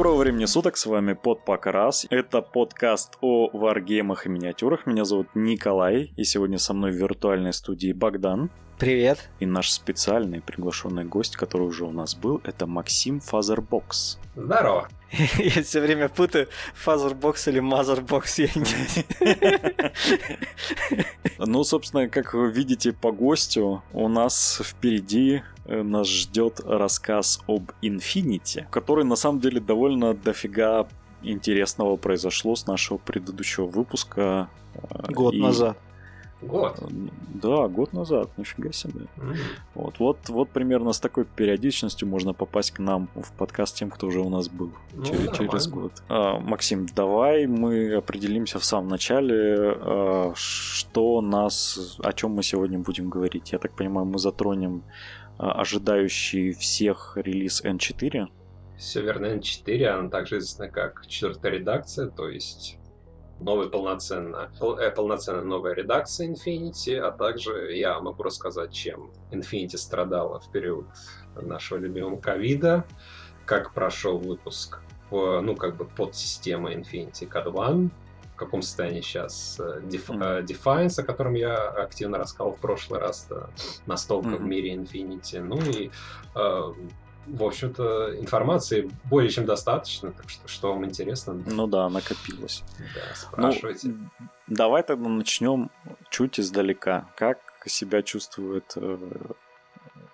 Доброго времени суток, с вами Под Раз. Это подкаст о варгеймах и миниатюрах. Меня зовут Николай, и сегодня со мной в виртуальной студии Богдан. Привет. И наш специальный приглашенный гость, который уже у нас был, это Максим Фазербокс. Здорово. Я все время путаю Fatherbox или Motherbox. Ну, собственно, как вы видите по гостю, у нас впереди э, нас ждет рассказ об Infinity, который на самом деле довольно дофига интересного произошло с нашего предыдущего выпуска. Э, Год и... назад. Год? Да, год назад, нифига себе. Mm-hmm. Вот, вот, вот примерно с такой периодичностью можно попасть к нам в подкаст тем, кто уже у нас был ну, через, через год. А, Максим, давай мы определимся в самом начале, а, что нас, о чем мы сегодня будем говорить. Я так понимаю, мы затронем а, ожидающий всех релиз N4. Все верно, N4, она также известна как четвертая редакция, то есть новая полноценная, э, полноценная новая редакция Infinity, а также я могу рассказать, чем Infinity страдала в период нашего любимого ковида, как прошел выпуск ну, как бы под системой Infinity Code One, в каком состоянии сейчас э, Def- mm. Defiance, о котором я активно рассказывал в прошлый раз, да, настолка mm-hmm. в мире Infinity, ну и в общем-то, информации более чем достаточно, так что что вам интересно? Ну да, накопилось. Да, спрашивайте. Ну, давай тогда начнем чуть издалека. Как себя чувствует, э,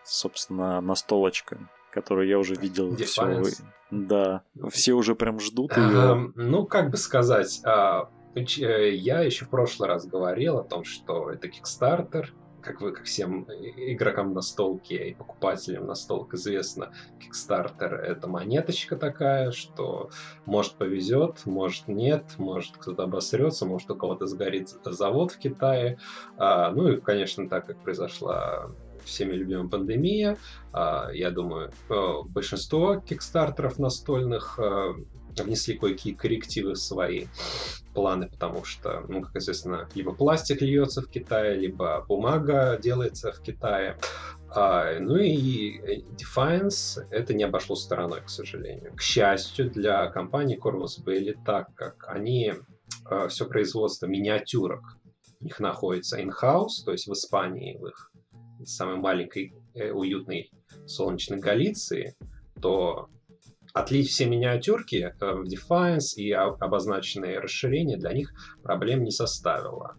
собственно, настолочка, которую я уже видел все. Да, все уже прям ждут ее. Ну, как бы сказать, а, э, я еще в прошлый раз говорил о том, что это Kickstarter, как вы, как всем игрокам настолки и покупателям настолок известно, Kickstarter — это монеточка такая, что может повезет, может нет, может кто-то обосрется, может у кого-то сгорит завод в Китае. А, ну и, конечно, так как произошла всеми любимая пандемия, а, я думаю, э, большинство кикстартеров настольных э, внесли кое-какие коррективы в свои планы, потому что, ну, как известно, либо пластик льется в Китае, либо бумага делается в Китае. А, ну и Defiance это не обошло стороной, к сожалению. К счастью для компании Corvus Belli, так как они а, все производство миниатюрок у них находится in-house, то есть в Испании, в их самой маленькой э, уютной солнечной Галиции, то отлить все миниатюрки э, в Defiance и обозначенные расширения для них проблем не составило.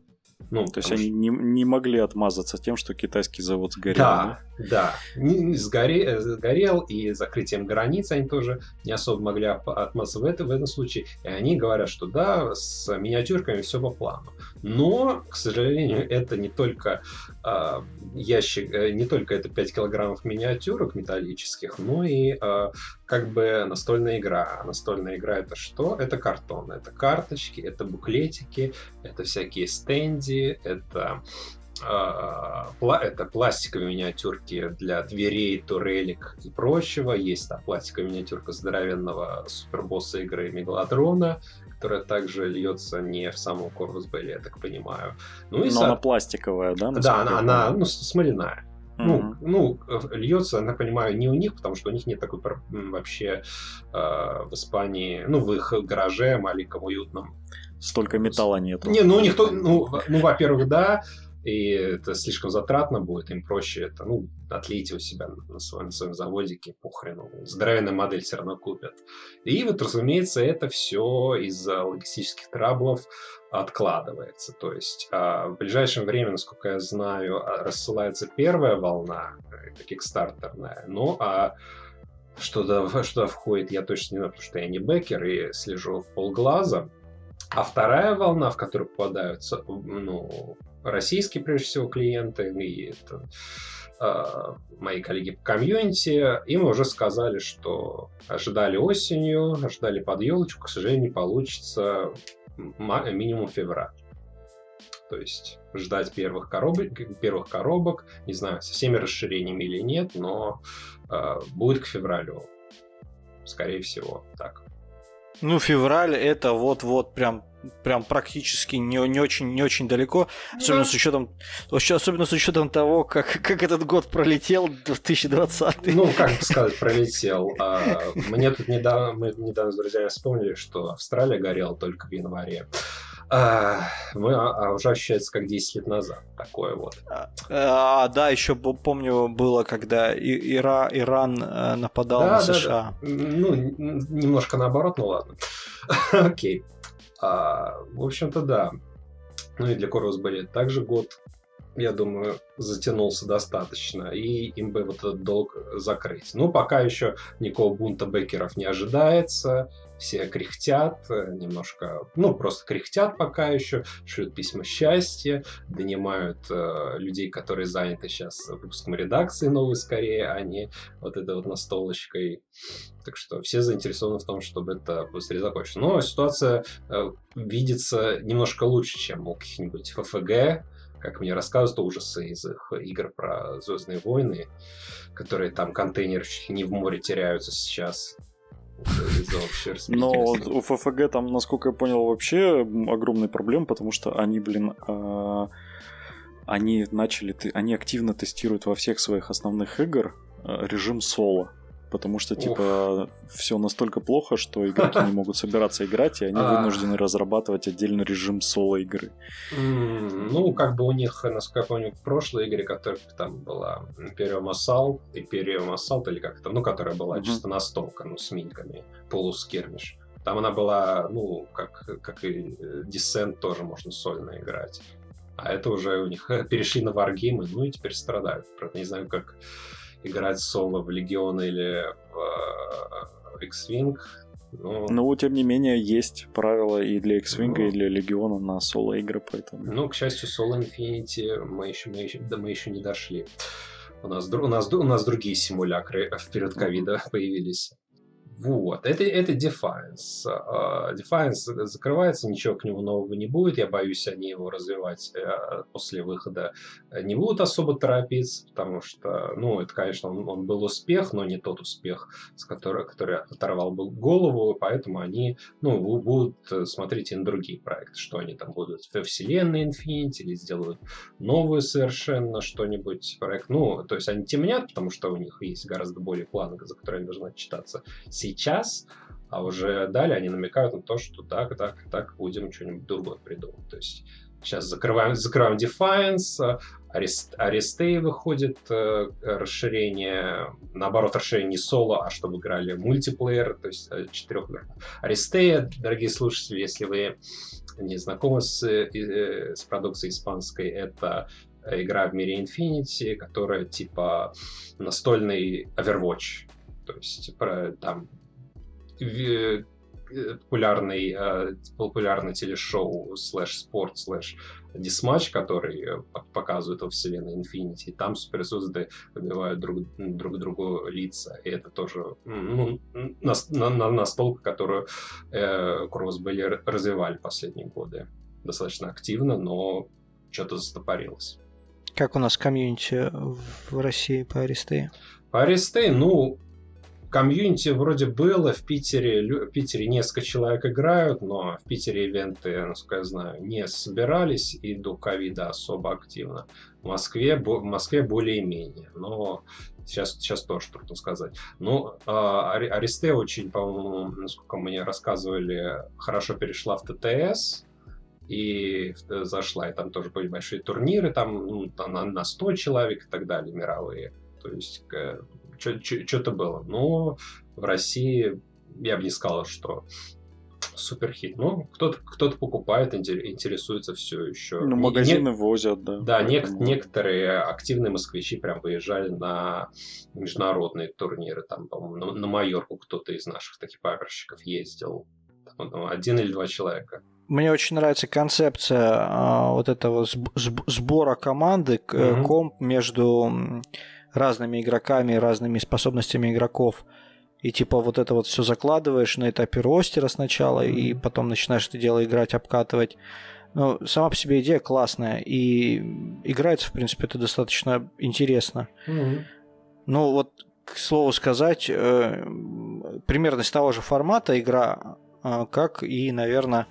Ну, То есть они не, не могли отмазаться тем, что китайский завод сгорел. Да, да. Не, сгоре, э, сгорел, и закрытием границ они тоже не особо могли отмазаться в, это, в этом случае. И они говорят, что да, с миниатюрками все по плану. Но, к сожалению, это не только э, ящик, не только это 5 килограммов миниатюрок металлических, но и э, как бы настольная игра. А настольная игра это что? Это картон, это карточки, это буклетики, это всякие стенди, это а, это пластиковые миниатюрки для дверей, турелек и прочего. Есть там пластиковая миниатюрка здоровенного супербосса игры Мегалодрона, которая также льется не в самом Belli, я так понимаю. Ну, и Но со... она пластиковая, да? Да, она, она ну, смоляная. Mm-hmm. Ну, ну, льется, я понимаю, не у них, потому что у них нет такой вообще э, в Испании, ну, в их гараже маленьком, уютном. Столько металла нету. Не, ну, у них, ну, ну во-первых, да, и это слишком затратно будет, им проще это, ну, отлейте у себя на своем, на своем заводике, похрену, здоровенную модель все равно купят. И вот, разумеется, это все из-за логистических траблов откладывается. То есть а в ближайшем времени, насколько я знаю, а, рассылается первая волна, это кикстартерная, ну а что туда, что туда входит, я точно не знаю, потому что я не бэкер и слежу в полглаза. А вторая волна, в которую попадаются ну, российские, прежде всего, клиенты, и это, э, мои коллеги по комьюнити, им уже сказали, что ожидали осенью, ожидали под елочку, к сожалению, не получится минимум февраль. То есть ждать первых коробок, первых коробок, не знаю, со всеми расширениями или нет, но э, будет к февралю. Скорее всего, так. Ну, февраль это вот-вот прям прям практически не, не очень не очень далеко, особенно да. с учетом особенно с учетом того, как, как этот год пролетел 2020. Ну, как сказать, пролетел. А, мне тут недавно, мы недавно с друзьями вспомнили, что Австралия горела только в январе. А, мы, а, а уже ощущается как 10 лет назад. Такое вот. А, а да, еще помню, было, когда Ира, Иран э, нападал да, на да, США. Да. Ну, немножко наоборот, ну ладно. Окей. А, в общем-то, да. Ну и для Корвус были также год, я думаю, затянулся достаточно, и им бы вот этот долг закрыть. Ну, пока еще никакого бунта бекеров не ожидается все кряхтят, э, немножко, ну, просто кряхтят пока еще, шлют письма счастья, донимают э, людей, которые заняты сейчас выпуском редакции новой скорее, а не вот этой вот настолочкой. Так что все заинтересованы в том, чтобы это быстрее закончилось. Но ситуация э, видится немножко лучше, чем у каких-нибудь ФФГ, как мне рассказывают, ужасы из их игр про Звездные войны, которые там контейнеры не в море теряются сейчас. Но у ФФГ там, насколько я понял, вообще огромный проблем, потому что они, блин, а, они начали, они активно тестируют во всех своих основных игр а, режим соло потому что, типа, все настолько плохо, что игроки не могут собираться играть, и они а. вынуждены разрабатывать отдельный режим соло-игры. Ну, как бы у них, насколько я помню, в прошлой игре, которая там была Imperium Assault, Imperium Assault, или как то ну, которая была чисто настолка, ну, с миньками, полускермиш. Там она была, ну, как, как и Descent тоже можно сольно играть. А это уже у них перешли на варгеймы, ну и теперь страдают. Правда, не знаю, как играть соло в Легион или в X-Wing. Но... Но, тем не менее, есть правила и для X-Wing, ну... и для Легиона на соло-игры, поэтому... Ну, к счастью, соло Infinity мы еще, мы еще, да, мы еще не дошли. У нас, у, нас, у нас другие симулякры вперед ковида появились. Вот, это, это Defiance. Uh, Defiance закрывается, ничего к нему нового не будет. Я боюсь, они его развивать uh, после выхода не будут особо торопиться, потому что, ну, это, конечно, он, он был успех, но не тот успех, с который, который оторвал бы голову, поэтому они, ну, будут смотреть и на другие проекты, что они там будут во вселенной Infinity или сделают новую совершенно что-нибудь проект. Ну, то есть они темнят, потому что у них есть гораздо более планы, за которые они должны отчитаться сейчас, а уже далее они намекают на то, что так, так, так, будем что-нибудь другое придумать. То есть сейчас закрываем, закрываем Defiance, Арест, Арестей выходит э, расширение, наоборот, расширение не соло, а чтобы играли мультиплеер, то есть э, четырех Арестея, дорогие слушатели, если вы не знакомы с, э, с продукцией испанской, это игра в мире Infinity, которая типа настольный Overwatch. То есть про, там Э, популярный, э, популярный телешоу слэш спорт слэш deathmatch, который показывают во вселенной Infinity. Там суперзвезды выбивают друг, друг другу лица. И это тоже ну, на, на, настолка, которую э, были развивали последние годы. Достаточно активно, но что-то застопорилось. Как у нас комьюнити в России по Аристее? По Аристее, ну, комьюнити вроде было, в Питере, в Питере несколько человек играют, но в Питере ивенты, насколько я знаю, не собирались и до ковида особо активно. В Москве, в Москве более-менее, но сейчас, сейчас тоже трудно сказать. Ну, а, Аристе очень, по-моему, насколько мне рассказывали, хорошо перешла в ТТС, и зашла, и там тоже были большие турниры, там, ну, на, на 100 человек и так далее, мировые. То есть что-то было. Но в России я бы не сказал, что суперхит. Но кто-то кто покупает, интересуется все еще. Ну, магазины не, возят, да. Да, нек- некоторые активные москвичи прям выезжали на международные турниры. Там, по-моему, на, на Майорку кто-то из наших таких паперщиков ездил. Там, там, один или два человека. Мне очень нравится концепция а, вот этого сбора команды, mm-hmm. комп между разными игроками, разными способностями игроков. И типа вот это вот все закладываешь на этапе ростера сначала, и потом начинаешь это дело играть, обкатывать. Ну, сама по себе идея классная, и играется, в принципе, это достаточно интересно. Mm-hmm. Ну, вот, к слову сказать, э, примерно с того же формата игра как и, наверное,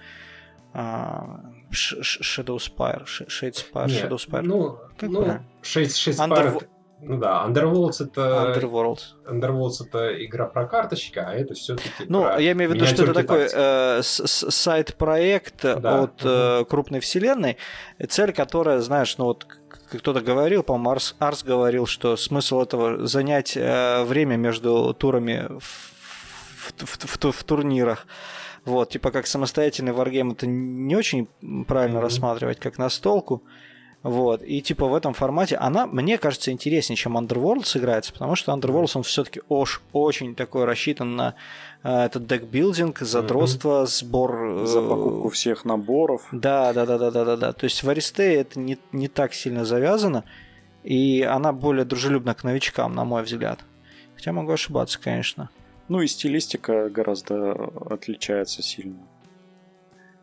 Shadow Spire, Shade Spire, Shadow Spire. Ну, как ну Shade, Shade Spire... Under... Ну да, Underworlds это... Underworlds. Underworlds это игра про карточки, а это все-таки Ну, про я имею в виду, что это такой э, сайт-проект да. от э, крупной вселенной, цель которая, знаешь, ну вот кто-то говорил, по-моему, Арс, Арс говорил, что смысл этого занять э, время между турами в, в, в, в, в турнирах. Вот, типа как самостоятельный варгейм это не очень правильно mm-hmm. рассматривать, как настолку. Вот. И типа в этом формате она, мне кажется, интереснее, чем Underworld сыграется, потому что Underworld, он все-таки ош, очень такой рассчитан на э, этот декбилдинг, задротство, mm-hmm. сбор... Э, За покупку всех наборов. Да, да, да, да, да, да, да. То есть в Аристее это не, не так сильно завязано, и она более дружелюбна к новичкам, на мой взгляд. Хотя могу ошибаться, конечно. Ну и стилистика гораздо отличается сильно.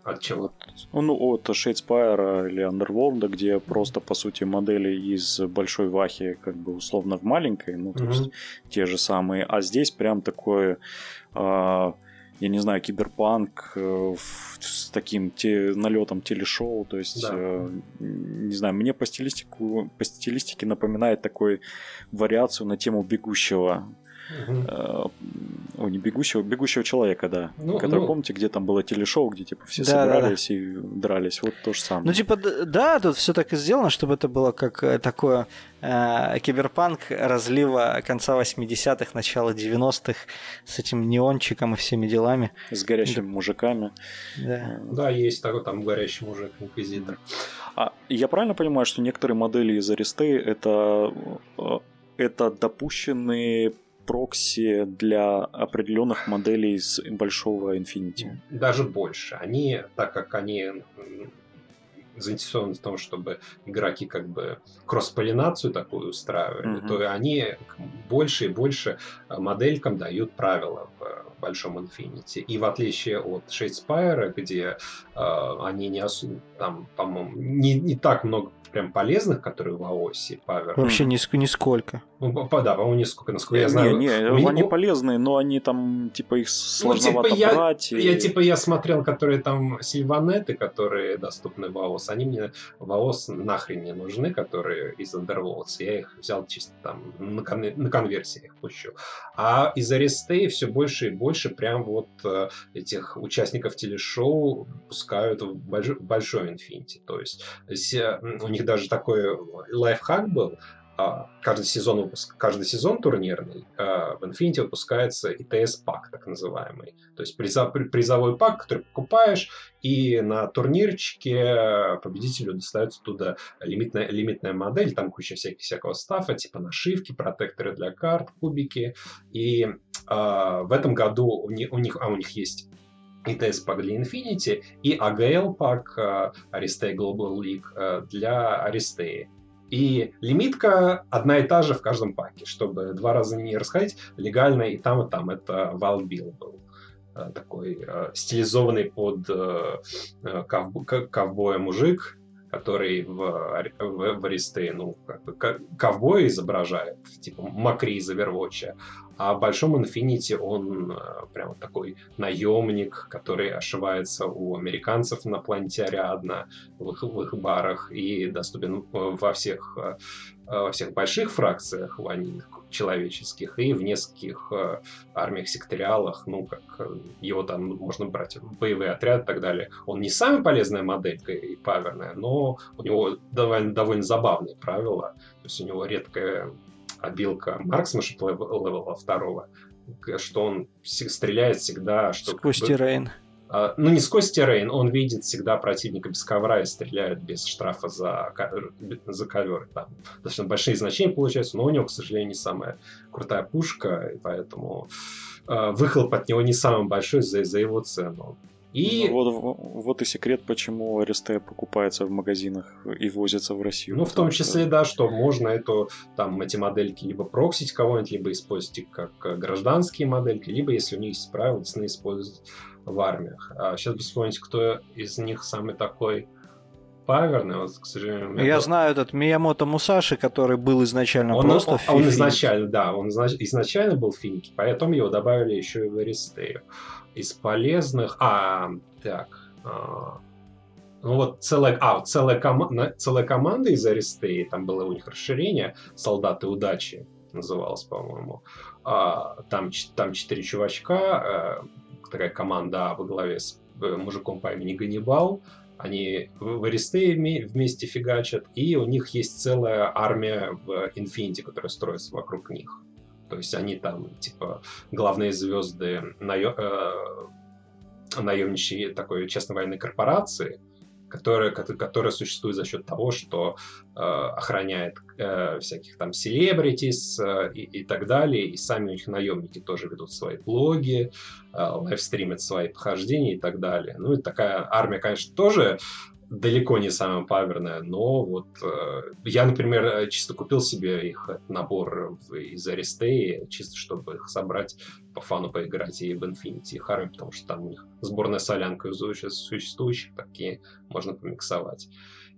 От чего? Ну, от Shadespire или Underworld, где просто, по сути, модели из большой вахи, как бы условно в маленькой, ну, то mm-hmm. есть те же самые. А здесь прям такое, э, я не знаю, киберпанк э, с таким те, налетом телешоу, то есть, да. э, не знаю, мне по, стилистику, по стилистике напоминает такой вариацию на тему бегущего Угу. О, не бегущего, бегущего человека, да. Ну, который, ну... помните, где там было телешоу, где типа все да, собирались да, да. и дрались. Вот то же самое. Ну, типа, да, тут все так и сделано, чтобы это было как э, такое э, киберпанк разлива конца 80-х, начала 90-х с этим неончиком и всеми делами. С горящими да. мужиками. Да. Э, да, есть такой там горящий мужик, инквизитор. А я правильно понимаю, что некоторые модели из Аристы это это допущенные прокси для определенных моделей с большого Infinity. Даже больше. Они, так как они заинтересованы в том, чтобы игроки как бы кросс-полинацию такую устраивали, mm-hmm. то они больше и больше моделькам дают правила в большом Infinity. И в отличие от Shadespire, где э, они не особо, там, по-моему, не, не так много прям полезных, которые в АОСе, Павер. Вообще ниск- нисколько. Ну, да, по-моему, нисколько, насколько я знаю. Не, не, меня... они полезные, но они там, типа, их сложновато ну, типа, брать. Я, и... я, типа, я смотрел, которые там сильванеты, которые доступны в АОС, они мне в АОС нахрен не нужны, которые из Underworlds. Я их взял чисто там на, кон- на конверсии их пущу. А из Аристей все больше и больше прям вот э, этих участников телешоу пускают в больш- большой Infinity. То есть у них даже такой лайфхак был, каждый сезон, выпуск, каждый сезон турнирный а, в Infinity выпускается ИТС-пак, так называемый. То есть призовой пак, который покупаешь, и на турнирчике победителю достается туда лимитная, лимитная модель, там куча всяких, всякого стафа, типа нашивки, протекторы для карт, кубики. И э, в этом году у них, у них, а у них есть ИТС пак для Infinity и AGL пак Aristei Global League для Aristei. И лимитка одна и та же в каждом паке, чтобы два раза не расходить, легально и там, и там. Это Bill был э, такой э, стилизованный под э, ковбо ковбоя мужик, который в, в, в Аристе, ну, как ковбоя изображает, типа Макри из Overwatch, а в Большом Инфинити он э, прям такой наемник, который ошивается у американцев на планете Ариадна в их, в их барах и доступен во всех, э, во всех больших фракциях ванильных человеческих и в нескольких э, армиях секториалах, ну, как его там можно брать в боевые отряды и так далее. Он не самая полезная моделька и паверная, но у него довольно, довольно забавные правила. То есть у него редкая обилка марксманшип левела второго, что он стреляет всегда... Что, сквозь как бы, террейн. А, ну, не сквозь террейн, он видит всегда противника без ковра и стреляет без штрафа за, за ковер. Там достаточно большие значения получаются, но у него, к сожалению, не самая крутая пушка, и поэтому э, выхлоп от него не самый большой за, за его цену. И... Ну, вот, вот и секрет, почему Аристе покупается в магазинах и возится в Россию. Ну, в том числе, что... да, что можно эту, там, эти модельки либо проксить кого-нибудь, либо использовать их как э, гражданские модельки, либо, если у них есть правила, использовать в армиях. А сейчас бы вспомнить, кто из них самый такой паверный, вот, к сожалению. Я знаю этот Миямото Мусаши, который был изначально он, просто он, Он изначально, да, он изначально был в Финике, поэтому его добавили еще и в Аристею. Из полезных... А, так... А, ну вот целая, а, целая, кома, целая команда из Аристеи, там было у них расширение «Солдаты удачи» называлось, по-моему. А, там, там четыре чувачка, э, такая команда во главе с э, мужиком по имени Ганнибал, они в Аристее вместе фигачат, и у них есть целая армия в Инфинити, которая строится вокруг них. То есть они там, типа, главные звезды наё... э... наемничьей такой честной военной корпорации – которая, которая существует за счет того, что э, охраняет э, всяких там селебритис э, и, и так далее, и сами у них наемники тоже ведут свои блоги, э, лайвстримят свои похождения и так далее. Ну и такая армия, конечно, тоже далеко не самая паверная, но вот э, я, например, э, чисто купил себе их набор из Аристеи, чисто чтобы их собрать по фану поиграть и в Infinity и Harvey, потому что там у них сборная солянка из существующих, такие можно помиксовать.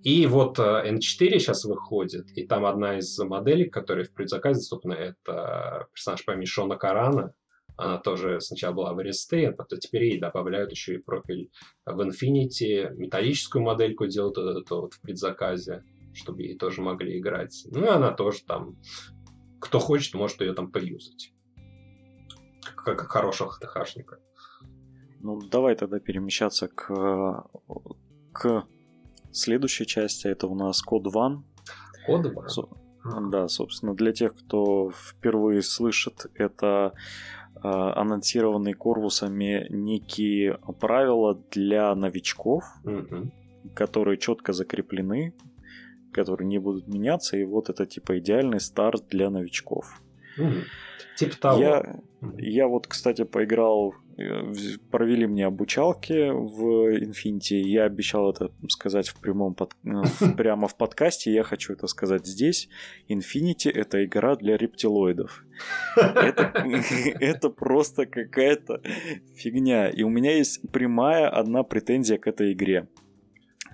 И вот э, N4 сейчас выходит, и там одна из моделей, которая в предзаказе доступна, это персонаж по имени Шона Карана, она тоже сначала была в RST, а теперь ей добавляют еще и профиль в Infinity, металлическую модельку делают это, это вот в предзаказе, чтобы ей тоже могли играть. Ну и она тоже там, кто хочет, может ее там поюзать. Как, как хорошего ХТХшника. Ну, давай тогда перемещаться к, к следующей части. Это у нас код One. Код One? Со- да, собственно, для тех, кто впервые слышит, это Э, анонсированные Корвусами некие правила для новичков, угу. которые четко закреплены, которые не будут меняться, и вот это типа идеальный старт для новичков. Угу. Типа того. Я, я вот, кстати, поиграл провели мне обучалки в Infinity. Я обещал это сказать в прямом под... Э, прямо в подкасте. Я хочу это сказать здесь. Infinity это игра для рептилоидов. Это, это просто какая-то фигня. И у меня есть прямая одна претензия к этой игре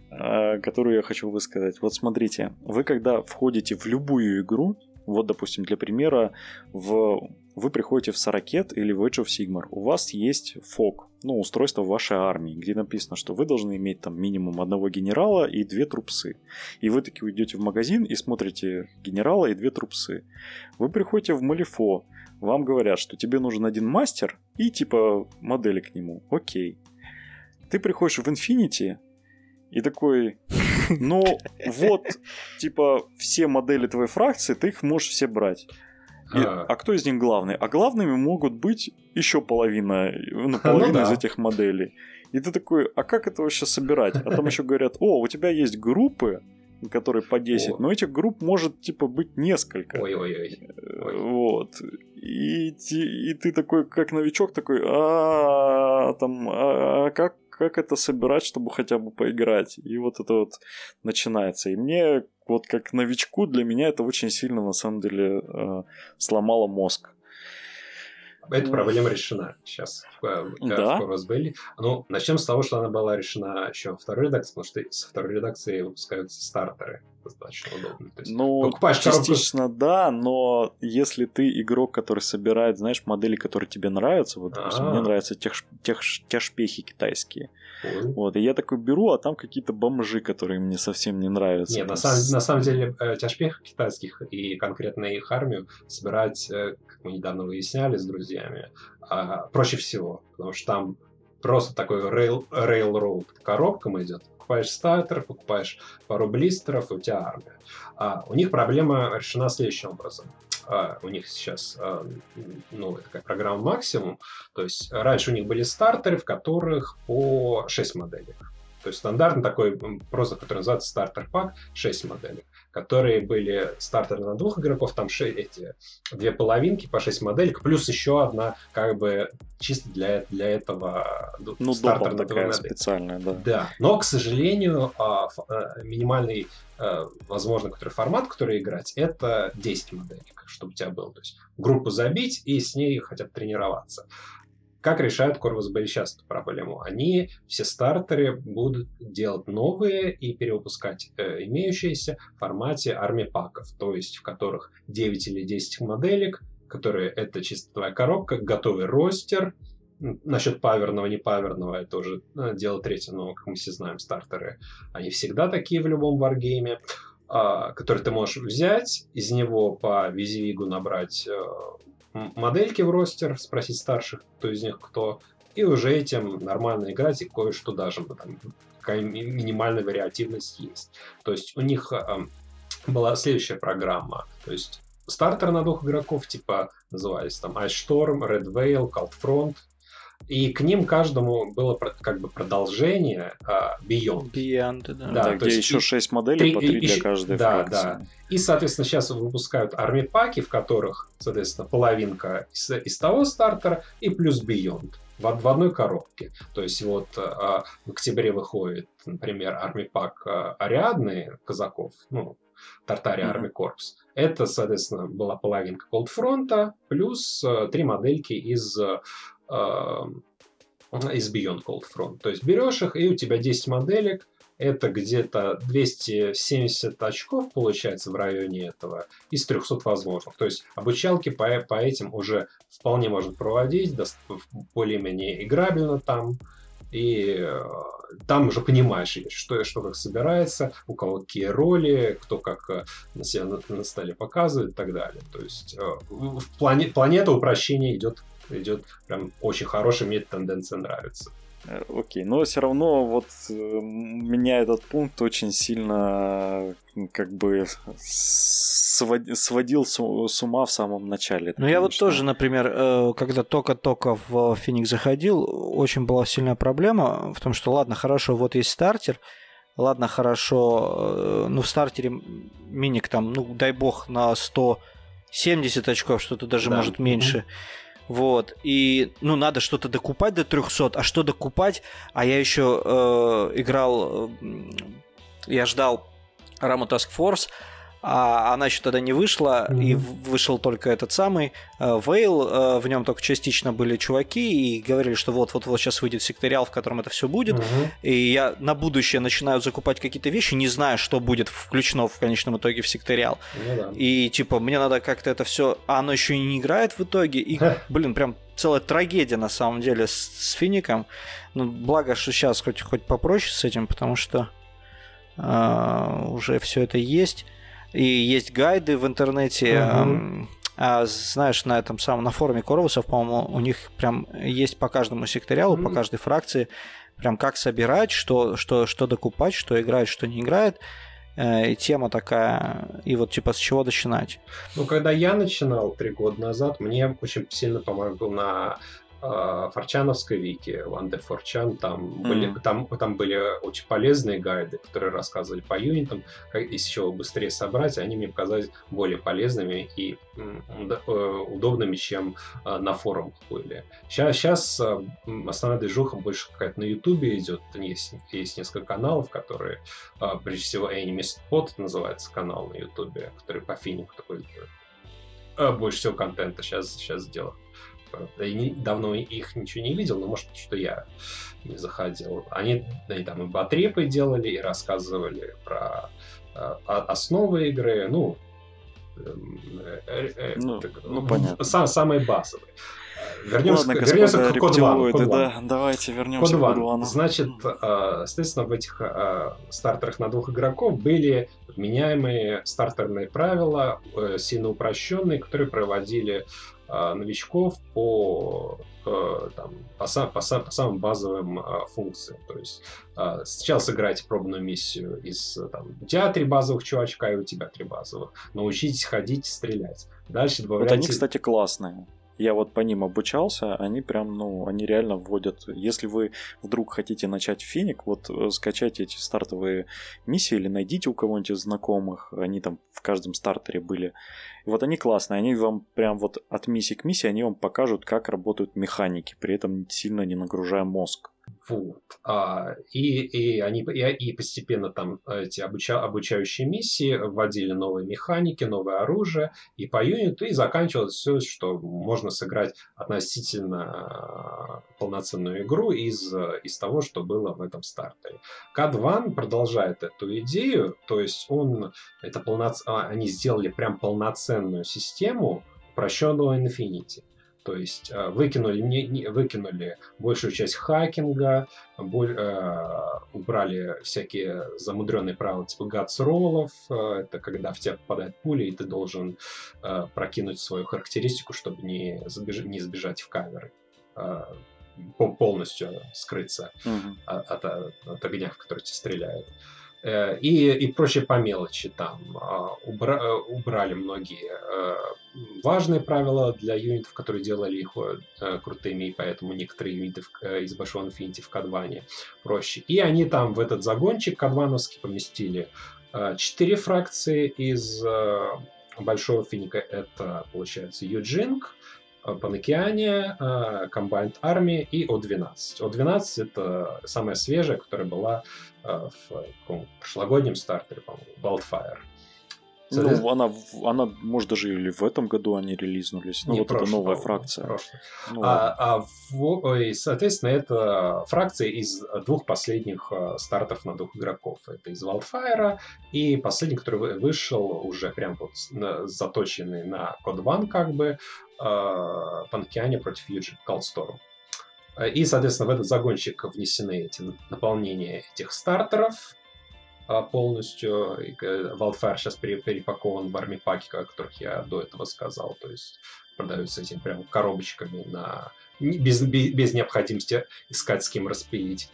а, которую я хочу высказать. Вот смотрите, вы когда входите в любую игру, вот, допустим, для примера, в... вы приходите в Саракет или в Age of Sigmar, у вас есть фок, ну, устройство вашей армии, где написано, что вы должны иметь там минимум одного генерала и две трупсы. И вы таки уйдете в магазин и смотрите генерала и две трупсы. Вы приходите в Малифо, вам говорят, что тебе нужен один мастер и типа модели к нему. Окей. Ты приходишь в Infinity, и такой, ну вот, типа, все модели твоей фракции, ты их можешь все брать. И, а. а кто из них главный? А главными могут быть еще половина, ну, половина ну, да. из этих моделей. И ты такой, а как это вообще собирать? А там еще говорят, о, у тебя есть группы, которые по 10, О. но этих групп может, типа, быть несколько. Ой-ой-ой. Вот. И, и ты такой, как новичок, такой, а там, а, а как как это собирать, чтобы хотя бы поиграть. И вот это вот начинается. И мне, вот как новичку, для меня это очень сильно, на самом деле, э, сломало мозг. Эта проблема решена сейчас в, да? в Rosbelly. Ну, начнем с того, что она была решена еще во второй редакции, потому что со второй редакции выпускаются стартеры достаточно удобно. То есть ну, покупаешь частично коробку... да, но если ты игрок, который собирает, знаешь, модели, которые тебе нравятся, вот, допустим, мне а. нравятся тех, тех, тяжпехи китайские. Ой. Вот, и я такой беру, а там какие-то бомжи, которые мне совсем не нравятся. Нет, на, самом, на самом деле э, тяжпех китайских и конкретно их армию собирать, э, как мы недавно выясняли с друзьями, а, проще всего, потому что там просто такой rail, railroad коробкам идет, покупаешь стартер, покупаешь пару блистеров, и у тебя армия. А у них проблема решена следующим образом. А, у них сейчас а, новая такая программа максимум. То есть раньше у них были стартеры, в которых по 6 моделей. То есть стандартный такой просто, который называется стартер пак, 6 моделей которые были стартеры на двух игроков, там шесть, эти две половинки по 6 моделек, плюс еще одна как бы чисто для, для этого ну, стартер на такая специальная, да. Да, но, к сожалению, а, э, минимальный э, возможно, который формат, который играть, это 10 моделек, чтобы у тебя был. То есть группу забить и с ней хотя бы тренироваться. Как решают Corvus сейчас эту проблему? Они все стартеры будут делать новые и перевыпускать э, имеющиеся в формате армии паков, то есть в которых 9 или 10 моделек, которые это чисто твоя коробка, готовый ростер, Насчет паверного, не паверного, это уже э, дело третье, но, как мы все знаем, стартеры, они всегда такие в любом варгейме, а, который ты можешь взять, из него по визивигу набрать э, модельки в ростер, спросить старших, кто из них кто, и уже этим нормально играть, и кое-что даже там, какая минимальная вариативность есть. То есть у них э, была следующая программа, то есть стартер на двух игроков, типа назывались там Ice Storm, Red Veil, Cold Front, и к ним каждому было как бы продолжение uh, Beyond. Beyond, да. Да, да где еще и, 6 моделей, 3, по 3 для еще, каждой да, фракции. Да. И, соответственно, сейчас выпускают армии паки, в которых, соответственно, половинка из, из того стартера и плюс Beyond в, в одной коробке. То есть вот uh, в октябре выходит, например, армии пак uh, Ариадны казаков, ну, Тартария mm-hmm. Army Corps. Это, соответственно, была половинка Cold Front, плюс uh, три модельки из uh, из Beyond Cold Front. То есть берешь их, и у тебя 10 моделек, это где-то 270 очков получается в районе этого из 300 возможных. То есть обучалки по, по этим уже вполне можно проводить, более-менее играбельно там. И э, там уже понимаешь, что, что как собирается, у кого какие роли, кто как э, на себя на, на столе показывает и так далее. То есть э, в плане, планета упрощения идет идет прям очень хороший, мне эта тенденция нравится. Э, окей, но все равно вот э, меня этот пункт очень сильно как бы сводил с ума в самом начале. Ну я вот тоже, например, э, когда только-только в Феникс заходил, очень была сильная проблема в том, что ладно, хорошо, вот есть стартер, ладно, хорошо, ну в стартере миник там, ну дай бог, на 170 очков, что-то даже да. может меньше. Mm-hmm вот. И, ну, надо что-то докупать до 300. А что докупать? А я еще э, играл... Э, я ждал Раму Task Force, а она еще тогда не вышла, mm-hmm. и вышел только этот самый Вейл, э, э, в нем только частично были чуваки, и говорили, что вот-вот-вот сейчас выйдет секториал, в котором это все будет, mm-hmm. и я на будущее начинаю закупать какие-то вещи, не зная, что будет включено в конечном итоге в секториал. Mm-hmm. И типа мне надо как-то это все, а оно еще и не играет в итоге, и, блин, прям целая трагедия на самом деле с, с Фиником. Ну, благо, что сейчас хоть, хоть попроще с этим, потому что э, уже все это есть и есть гайды в интернете. Uh-huh. А, знаешь, на этом самом, на форуме Корвусов, по-моему, у них прям есть по каждому секториалу, mm-hmm. по каждой фракции, прям как собирать, что, что, что докупать, что играет, что не играет. Э, и тема такая, и вот типа с чего начинать? Ну, когда я начинал три года назад, мне очень сильно помогал на а, форчановской вики, Day Forchan, там, mm-hmm. были, там, там были очень полезные гайды, которые рассказывали по юнитам, как, из чего быстрее собрать, они мне показались более полезными и э, удобными, чем а, на форумах были. Сейчас, сейчас а, основная движуха больше какая-то на ютубе идет, есть, есть несколько каналов, которые, прежде всего, Anime Spot называется канал на ютубе, который по финику такой больше всего контента сейчас, сейчас сделал правда. И не, давно их ничего не видел, но может что я не заходил. Они, они там и батрепы делали, и рассказывали про э, основы игры, ну, эм, э, э, ну, так, ну, понятно. Сам, самые базовые. Вернемся, Ладно, вернемся к код 1. Да, давайте вернемся код к код 1. Значит, э, соответственно, в этих э, стартерах на двух игроков были вменяемые стартерные правила, э, сильно упрощенные, которые проводили новичков по, по, там, по, сам, по, сам, по самым базовым а, функциям. То есть а, сначала сыграйте пробную миссию из там, у тебя три базовых чувачка и у тебя три базовых. Научитесь ходить и стрелять. Дальше добавляйте... Вот они, кстати, классные я вот по ним обучался, они прям, ну, они реально вводят. Если вы вдруг хотите начать финик, вот э, скачайте эти стартовые миссии или найдите у кого-нибудь из знакомых, они там в каждом стартере были. И вот они классные, они вам прям вот от миссии к миссии, они вам покажут, как работают механики, при этом сильно не нагружая мозг. Вот. А, и, и они и, и постепенно там эти обуча, обучающие миссии вводили новые механики, новое оружие и по юниту, и заканчивалось все, что можно сыграть относительно а, полноценную игру из, из того, что было в этом стартере. CAD продолжает эту идею, то есть он, это полноц... А, они сделали прям полноценную систему упрощенного Infinity. То есть э, выкинули, не, не, выкинули большую часть хакинга, боль, э, убрали всякие замудренные правила типа гатс-роллов. Э, это когда в тебя попадает пуля, и ты должен э, прокинуть свою характеристику, чтобы не, забеж, не сбежать в камеры. Э, полностью скрыться mm-hmm. от, от, от огня, в который тебя стреляют. Э, и, и прочее по мелочи там. А, убра, э, убрали многие э, важные правила для юнитов, которые делали их крутыми, и поэтому некоторые юниты из большого Infinity в Кадване проще. И они там в этот загончик кадвановский поместили четыре фракции из большого финика. Это, получается, Юджинг, Панокеане, Combined Army и О-12. О-12 это самая свежая, которая была Э, в прошлогоднем стартере, по-моему, Wildfire. Ну, она, она, может, даже или в этом году они релизнулись. Ну, Не, вот прошлый, это новая фракция. Ну, а, а в, и, соответственно, это фракция из двух последних uh, стартов на двух игроков. Это из Wildfire и последний, который вышел уже прям вот заточенный на Code One, как бы, uh, Панкиане против Юджи, Caldstorm. Э, и, соответственно, в этот загончик внесены эти наполнения этих стартеров полностью. Wildfire сейчас перепакован в армипаки, о которых я до этого сказал. То есть продаются этим прям коробочками на... без, без, необходимости искать с кем распилить.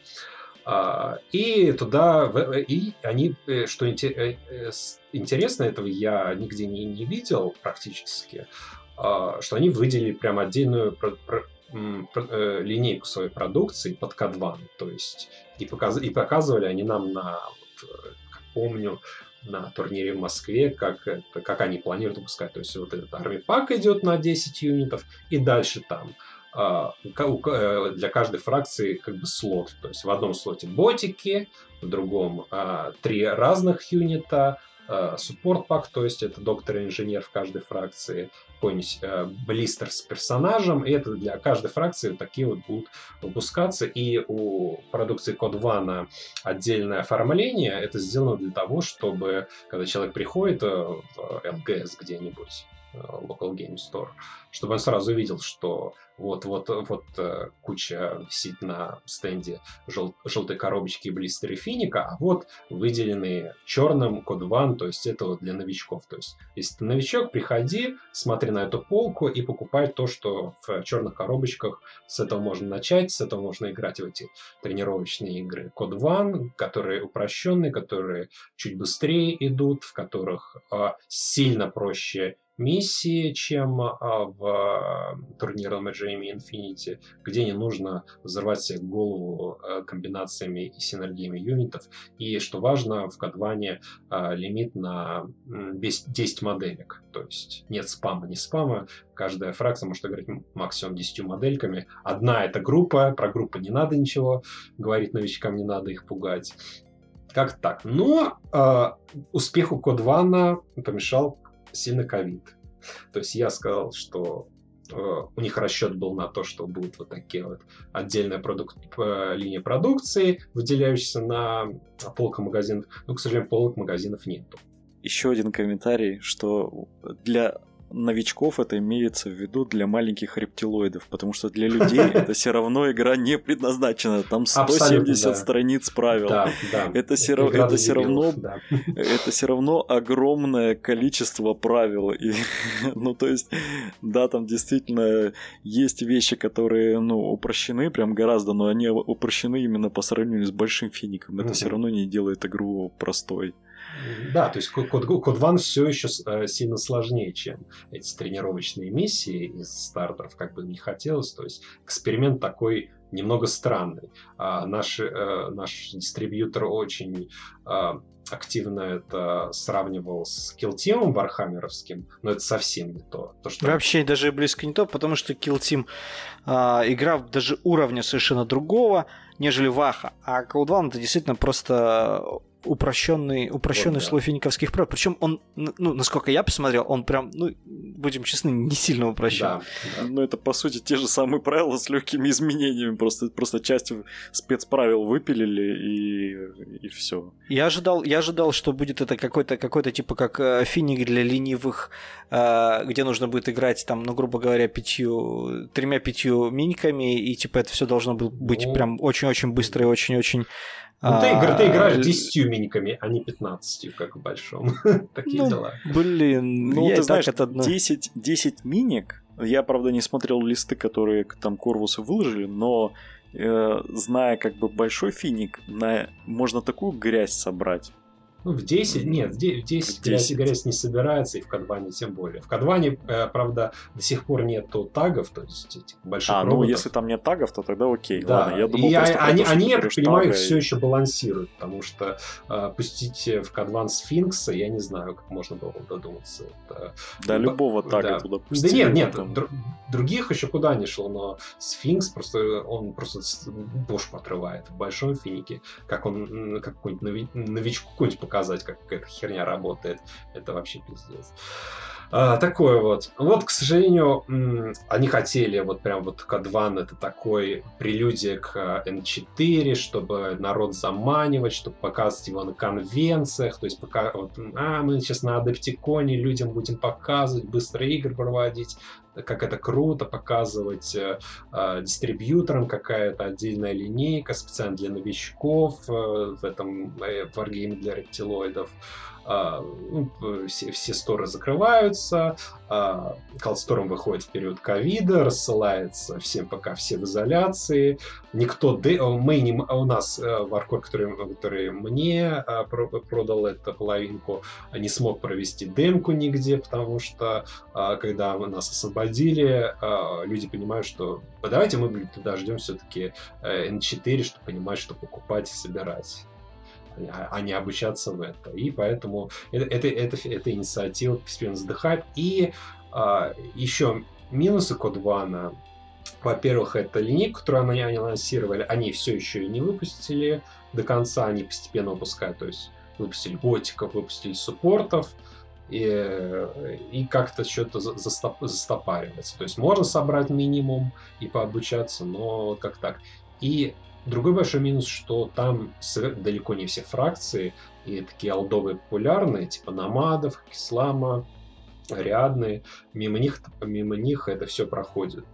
А, и туда, и они, э, что э, интересно, этого я нигде не, не видел практически, а, что они выделили прям отдельную Э, линейку своей продукции под Кадван. То есть и, показ, и показывали они нам на, э, как помню, на турнире в Москве, как, как они планируют выпускать. То есть вот этот армий пак идет на 10 юнитов, и дальше там а, э, для каждой фракции как бы слот. То есть в одном слоте ботики, в другом а, три разных юнита, суппорт пак, то есть это доктор-инженер в каждой фракции, какой-нибудь э, блистер с персонажем, и это для каждой фракции такие вот будут выпускаться, и у продукции Code One отдельное оформление, это сделано для того, чтобы, когда человек приходит э, в ЛГС где-нибудь, э, Local Game Store, чтобы он сразу увидел, что вот, вот, э, куча висит на стенде жел, желтой коробочки блистеры финика, а вот выделенные черным код ван, то есть это вот для новичков. То есть, если ты новичок, приходи, смотри на эту полку и покупай то, что в черных коробочках. С этого можно начать, с этого можно играть в эти тренировочные игры. Код ван, которые упрощенные, которые чуть быстрее идут, в которых э, сильно проще миссии, чем а, в турнирном режиме Infinity, где не нужно взрывать себе голову а, комбинациями и синергиями юнитов. И, что важно, в Кадване а, лимит на 10 моделек. То есть нет спама, не спама. Каждая фракция может играть максимум 10 модельками. Одна это группа, про группы не надо ничего говорить новичкам, не надо их пугать. Как так? Но э, успеху Кодвана помешал сильно ковид. То есть я сказал, что э, у них расчет был на то, что будут вот такие вот отдельная продукт, линия продукции, выделяющаяся на полках магазинов. Но, к сожалению, полок магазинов нету. Еще один комментарий, что для новичков это имеется в виду для маленьких рептилоидов, потому что для людей это все равно игра не предназначена. Там 170 страниц правил. Это все равно это все равно огромное количество правил. Ну, то есть, да, там действительно есть вещи, которые, ну, упрощены прям гораздо, но они упрощены именно по сравнению с большим фиником. Это все равно не делает игру простой. Да, то есть код, код One все еще э, сильно сложнее, чем эти тренировочные миссии из стартеров, как бы не хотелось. То есть эксперимент такой немного странный. А наш, э, наш дистрибьютор очень а, активно это сравнивал с килтимом вархаммеровским, но это совсем не то. то что... Вообще даже близко не то, потому что килтим а, игра даже уровня совершенно другого, нежели Ваха. А Code One это действительно просто упрощенный, упрощенный вот, слой да. финиковских прав. Причем он, ну, насколько я посмотрел, он прям, ну, будем честны, не сильно упрощен. Да, да. Ну, это, по сути, те же самые правила с легкими изменениями. Просто, просто часть спецправил выпилили и, и все. Я ожидал, я ожидал, что будет это какой-то, какой-то типа как э, финик для ленивых, э, где нужно будет играть там, ну, грубо говоря, пятью, тремя-пятью миниками, и типа это все должно быть ну... прям очень-очень быстро и очень-очень ну, ты, а, ты играешь 10 миниками, а не 15, как в большом. Такие ну, дела. Блин, ну ты знаешь, это 10, 10 миник. Я, правда, не смотрел листы, которые там Корвусы выложили, но э, зная как бы большой финик, на... можно такую грязь собрать. Ну, в 10, нет, в 10, в 10, 10. грязь не собирается, и в Кадване тем более. В Кадване, э, правда, до сих пор нету тагов, то есть этих больших А, ну, роботов. ну если там нет тагов, то тогда окей. Да. Ладно, я думал, и просто они, они, я так понимаю, все и... еще балансируют, потому что э, пустить в Кадван сфинкса, я не знаю, как можно было додуматься. Это... Да, любого тага да. туда пустить. Да нет, нет, там... др- других еще куда не шло, но сфинкс просто, он просто бошь отрывает в большом финике, как он, как какой-нибудь новичку какой-нибудь показать, как эта херня работает. Это вообще пиздец. А, такое вот. Вот, к сожалению, они хотели вот прям вот Кадван это такой прелюдия к N4, чтобы народ заманивать, чтобы показывать его на конвенциях, то есть пока вот, а, мы сейчас на Адаптиконе людям будем показывать, быстрые игры проводить, как это круто показывать э, э, дистрибьюторам какая-то отдельная линейка специально для новичков э, в этом э, варгейме для рептилоидов. А, ну, все, все сторы закрываются, а, Калсторм выходит в период ковида, рассылается всем пока все в изоляции. Никто, мы не, у нас Варкор, который, который мне а, продал эту половинку, не смог провести демку нигде, потому что когда нас освободили, люди понимают, что давайте мы дождем все-таки N4, чтобы понимать, что покупать и собирать. А, а не обучаться в это. И поэтому это, это, это, это инициатива постепенно задыхает. И а, еще минусы Код Вана. Во-первых, это линейка, которую они анонсировали, они все еще не выпустили до конца, они постепенно выпускают, то есть выпустили готиков, выпустили суппортов, и, и как-то что-то застоп, застопаривается. То есть можно собрать минимум и пообучаться, но как так. И Другой большой минус, что там далеко не все фракции, и такие алдовые популярные, типа намадов, ислама, ариадны, мимо них, мимо них это все проходит.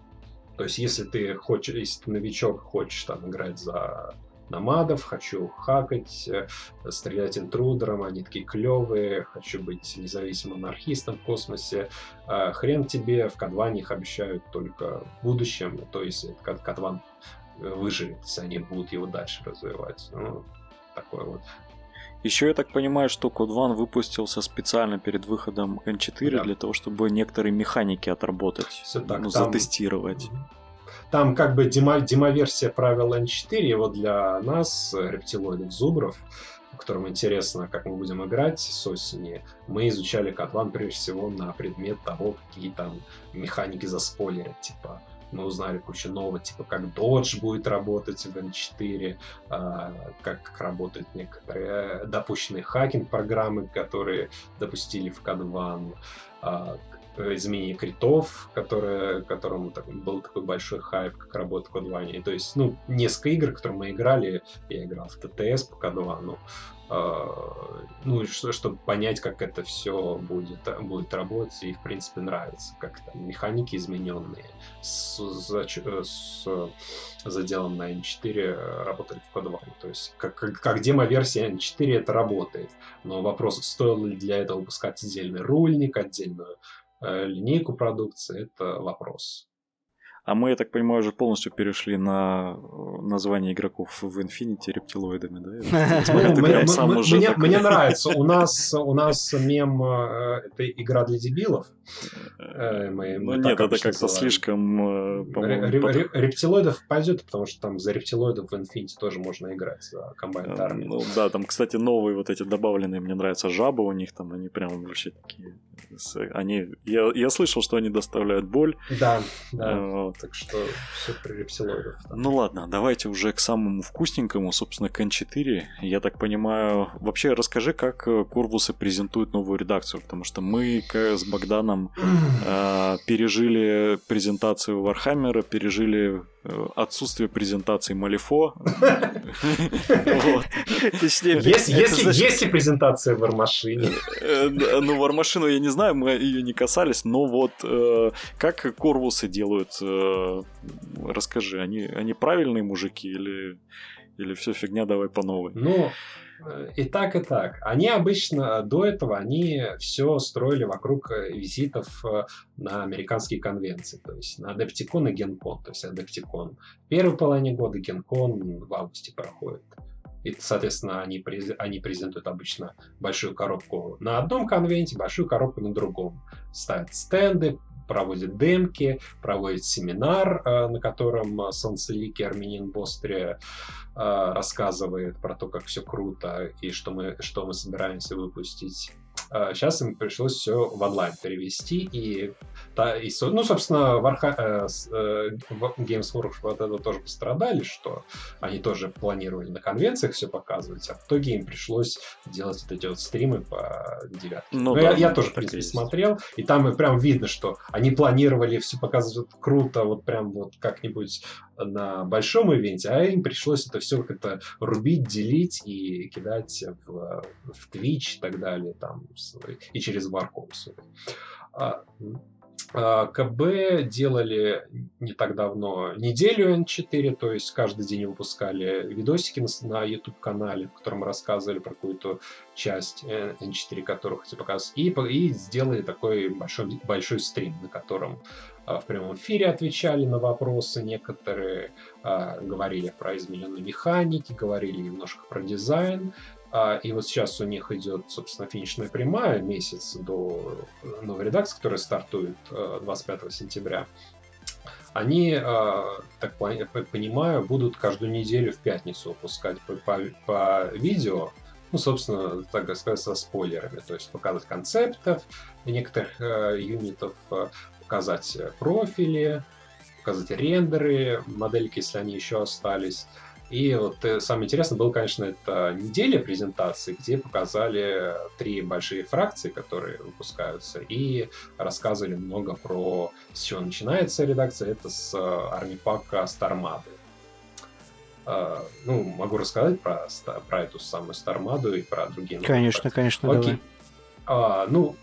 То есть, если ты хочешь, если ты новичок, хочешь там играть за намадов, хочу хакать, э, стрелять интрудером, они такие клевые, хочу быть независимым анархистом в космосе. Э, хрен тебе, в Кадване их обещают только в будущем, то есть Кадван выживет, если они будут его дальше развивать. Ну, такое вот. Еще я так понимаю, что Code One выпустился специально перед выходом N4 да. для того, чтобы некоторые механики отработать, Все так, ну, там... затестировать. Там как бы демо, демоверсия правил N4, его для нас, рептилоидов, зубров, которым интересно, как мы будем играть с осени, мы изучали Катван прежде всего на предмет того, какие там механики заспойлерят, типа мы узнали кучу нового, типа как Dodge будет работать в N4, а, как, как работают некоторые допущенные хакинг-программы, которые допустили в CAD а, изменение критов, которое, которому так, был такой большой хайп, как работа в. То есть, ну, несколько игр, которые мы играли, я играл в ТТС по Кодвану, а, ну, чтобы понять, как это все будет, будет работать, и, в принципе, нравится, как там механики измененные с, с заделом на N4 работали в кодоване. То есть, как, как, как демо-версия N4 это работает. Но вопрос, стоило ли для этого выпускать отдельный рульник, отдельную э, линейку продукции, это вопрос. А мы, я так понимаю, уже полностью перешли на э, название игроков в Infinity рептилоидами, да? Мне нравится. У нас у нас мем э, это игра для дебилов. Э, ну нет, это как-то слишком, Рептилоидов пойдет, потому что там за рептилоидов в Infinity тоже можно играть, за комбайн армии. Ну да, там, кстати, новые вот эти добавленные, мне нравятся жабы у них, там они прям вообще такие... Они... Я, я слышал, что они доставляют боль. Да, да. Так что все при рептилоидах. Ну ладно, давайте уже к самому вкусненькому, собственно, к N4. Я так понимаю, вообще расскажи, как Corvus ы презентуют новую редакцию, потому что мы с Богданом э, пережили презентацию Вархаммера, пережили Э, отсутствие презентации Малифо. Есть ли презентация Вармашине? Э, ну, Вармашину я не знаю, мы ее не касались, но вот э, как Корвусы делают, расскажи, они, они правильные мужики или, или все фигня, давай по новой? Ну, и так, и так. Они обычно до этого, они все строили вокруг э, визитов э, на американские конвенции, то есть на Адептикон и Генкон. То есть Адептикон в первой половине года, Генкон в августе проходит. И, соответственно, они, они презентуют обычно большую коробку на одном конвенте, большую коробку на другом. Ставят стенды, проводит демки, проводит семинар, э, на котором э, Солнцеликий армянин Бостри э, рассказывает про то, как все круто и что мы, что мы собираемся выпустить. Сейчас им пришлось все в онлайн перевести, и, та, и ну, собственно, Warha, э, э, Games Workshop от этого тоже пострадали, что они тоже планировали на конвенциях все показывать, а в итоге им пришлось делать вот эти вот стримы по девятке. Ну, да, я, я тоже, в принципе, есть. смотрел, и там и прям видно, что они планировали все показывать круто, вот прям вот как-нибудь на большом ивенте, а им пришлось это все как-то рубить, делить и кидать в, в Twitch и так далее, там, и через Warcom КБ делали не так давно неделю N4, то есть каждый день выпускали видосики на, на YouTube-канале, в котором рассказывали про какую-то часть N4, которую хотели показывать, и, и сделали такой большой, большой стрим, на котором а, в прямом эфире отвечали на вопросы некоторые, а, говорили про измененные механики, говорили немножко про дизайн. А, и вот сейчас у них идет, собственно, финишная прямая, месяц до новой редакции, которая стартует 25 сентября. Они, так понимаю, будут каждую неделю в пятницу выпускать по, по, по видео, ну, собственно, так сказать, со спойлерами, то есть показывать концептов некоторых э, юнитов, показать э, профили, показать рендеры, модельки, если они еще остались. И вот э, самое интересное было, конечно, это неделя презентации, где показали три большие фракции, которые выпускаются, и рассказывали много про с чего начинается редакция. Это с э, армипака Стармады. Ну, могу рассказать про, про эту самую Стармаду и про другие. Конечно, конечно, Окей. давай. А, ну,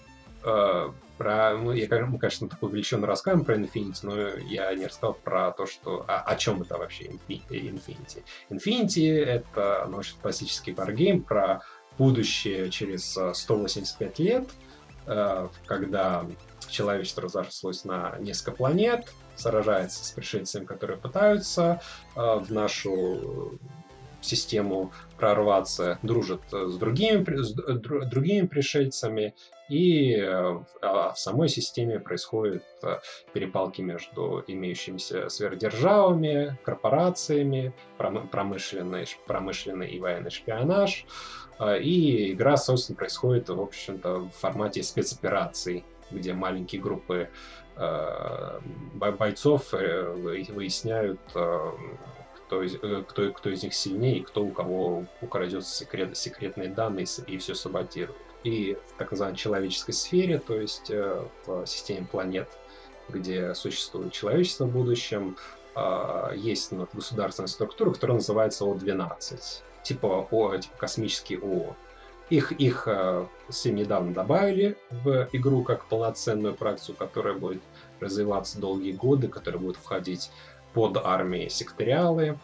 про, ну, я, мы, конечно, так увлеченно рассказываем про Infinity, но я не рассказал про то, что, а, о чем это вообще Infinity. Infinity — это научно классический варгейм про будущее через 185 э, лет, э, когда человечество разошлось на несколько планет, сражается с пришельцами, которые пытаются э, в нашу систему прорваться, дружат с другими, с другими пришельцами, и э, а в самой системе происходят э, перепалки между имеющимися сверхдержавами, корпорациями, промышленный, промышленный и военный шпионаж. Э, и игра, собственно, происходит, в общем-то, в формате спецопераций, где маленькие группы бойцов выясняют, кто из, кто, кто из них сильнее, кто у кого украдет секрет, секретные данные и все саботирует и в так называемой человеческой сфере, то есть э, в системе планет, где существует человечество в будущем, а, есть государственная структура, которая называется О-12, типа, О, типа космический ООО. Их, их э, совсем недавно добавили в игру как полноценную практику, которая будет развиваться долгие годы, которая будет входить под армии секториалы,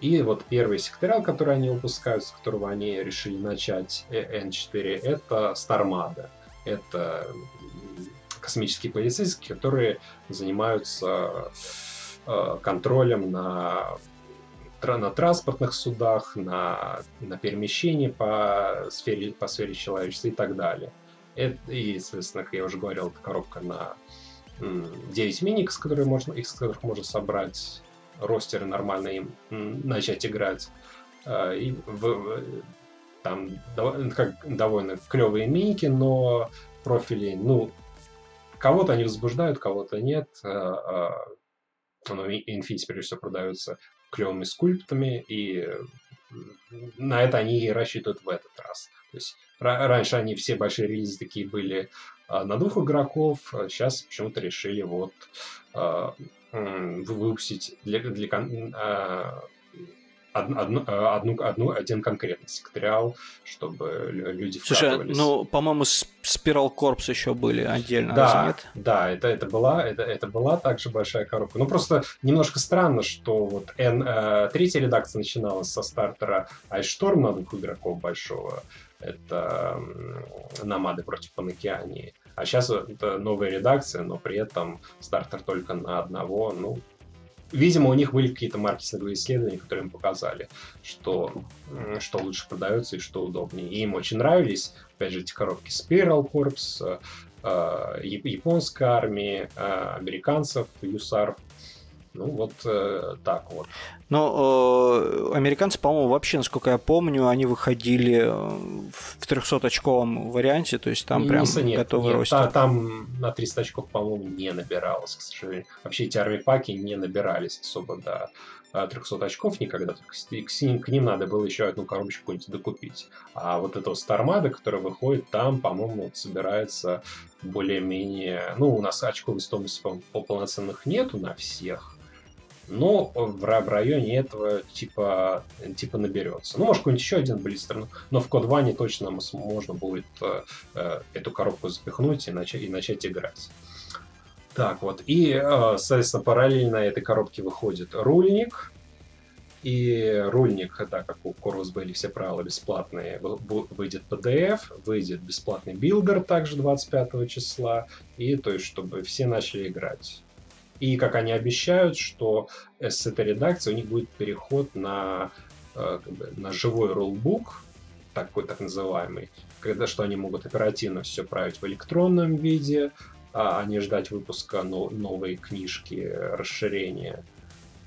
и вот первый секториал, который они выпускают, с которого они решили начать N4, это Стармада. Это космические полицейские, которые занимаются а, контролем на, на транспортных судах, на, на перемещении по сфере, по сфере человечества и так далее. Это, и, соответственно, как я уже говорил, это коробка на 9 миник, с которых можно, из которых можно собрать ростеры нормально им начать играть. А, и в, там как, довольно клевые миники, но профили, ну, кого-то они возбуждают, кого-то нет. Но Infinity, прежде всего, продаются клевыми скульптами, и на это они и рассчитывают в этот раз. То есть раньше они все большие релизы такие были на двух игроков, сейчас почему-то решили вот выпустить для, для, одну, э, одну, одну, один конкретный секретариал, чтобы люди Слушай, ну, по-моему, Spiral Corps еще были отдельно, да, нет? Да, это, это, была, это, это была также большая коробка. Ну, просто немножко странно, что вот N, э, третья редакция начиналась со стартера Storm на двух игроков большого. Это Намады против Панокеании. А сейчас это новая редакция, но при этом стартер только на одного. Ну, Видимо, у них были какие-то маркетинговые исследования, которые им показали, что, что лучше продается и что удобнее. И им очень нравились, опять же, эти коробки Spiral Corps, э, японской армии, э, американцев, USAR, ну, вот э, так вот. Но э, американцы, по-моему, вообще, насколько я помню, они выходили э, в 300-очковом варианте, то есть там не, прям нет, готовый нет, ростик. Та, там на 300 очков, по-моему, не набиралось, к сожалению. Вообще эти армипаки не набирались особо до 300 а, очков никогда, к, к, ним, к ним надо было еще одну коробочку какую-нибудь докупить. А вот этого Стармада, который выходит, там, по-моему, вот собирается более-менее... Ну, у нас очковой стоимости полноценных нету на всех, но в, районе этого типа, типа наберется. Ну, может, какой-нибудь еще один блистер, но в Code One точно можно будет э, э, эту коробку запихнуть и начать, и начать играть. Так вот, и, э, соответственно, параллельно этой коробке выходит рульник, и рульник, да, как у Corvus были все правила бесплатные, выйдет PDF, выйдет бесплатный билдер также 25 числа, и то есть, чтобы все начали играть. И как они обещают, что с этой редакции у них будет переход на, э, как бы, на живой рулбук, такой так называемый, когда что они могут оперативно все править в электронном виде, а не ждать выпуска новой книжки, расширения.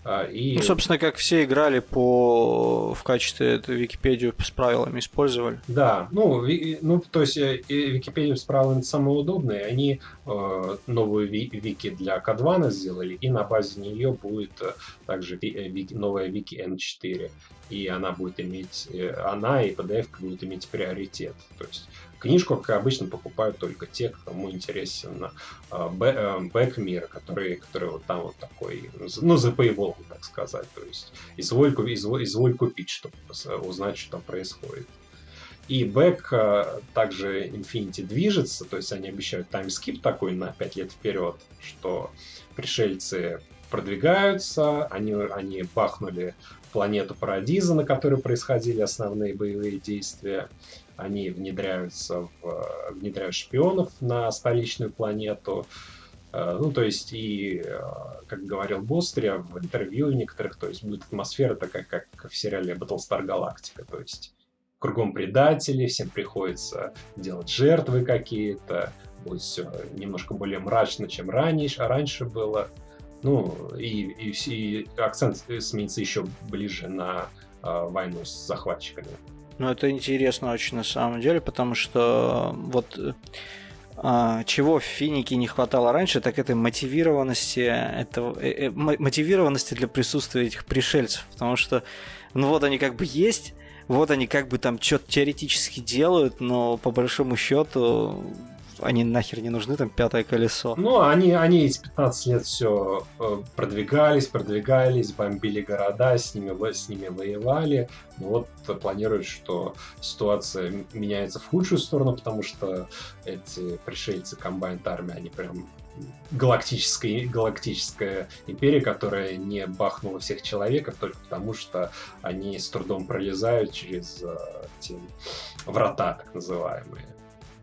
А, и... Ну, собственно, как все играли по в качестве эту Википедию с правилами использовали. Да, ну, ви... ну то есть э, Википедию с правилами самые удобные. Они э, новую ви... вики для K2 сделали, и на базе нее будет э, также. Э, вики... новая вики N4. И она будет иметь, она и PDF будет иметь приоритет. То есть Книжку, как обычно, покупают только те, кому интересен э, бэк мира, который, который вот там вот такой, ну, за paywall, так сказать. То есть изволь, изволь, изволь купить, чтобы узнать, что там происходит. И бэк также Infinity движется, то есть они обещают таймскип такой на 5 лет вперед, что пришельцы продвигаются, они, они бахнули планету Парадиза, на которой происходили основные боевые действия они внедряются в, внедряют шпионов на столичную планету. Э, ну, то есть, и, э, как говорил Бострия в интервью некоторых, то есть, будет атмосфера такая, как в сериале Battlestar Galactica, то есть, кругом предатели, всем приходится делать жертвы какие-то, будет все немножко более мрачно, чем раньше, а раньше было. Ну, и, и, и акцент сменится еще ближе на э, войну с захватчиками. Ну, это интересно очень на самом деле, потому что вот а, чего в Финике не хватало раньше, так это мотивированности, этого, э, э, мотивированности для присутствия этих пришельцев, потому что, ну вот они как бы есть, вот они как бы там что-то теоретически делают, но по большому счету они нахер не нужны, там пятое колесо. Ну, они, они эти 15 лет все э, продвигались, продвигались, бомбили города, с ними, с ними воевали. Но вот планируют, что ситуация меняется в худшую сторону, потому что эти пришельцы комбайнт армии, они прям галактическая, галактическая империя, которая не бахнула всех человеков только потому, что они с трудом пролезают через э, эти врата, так называемые.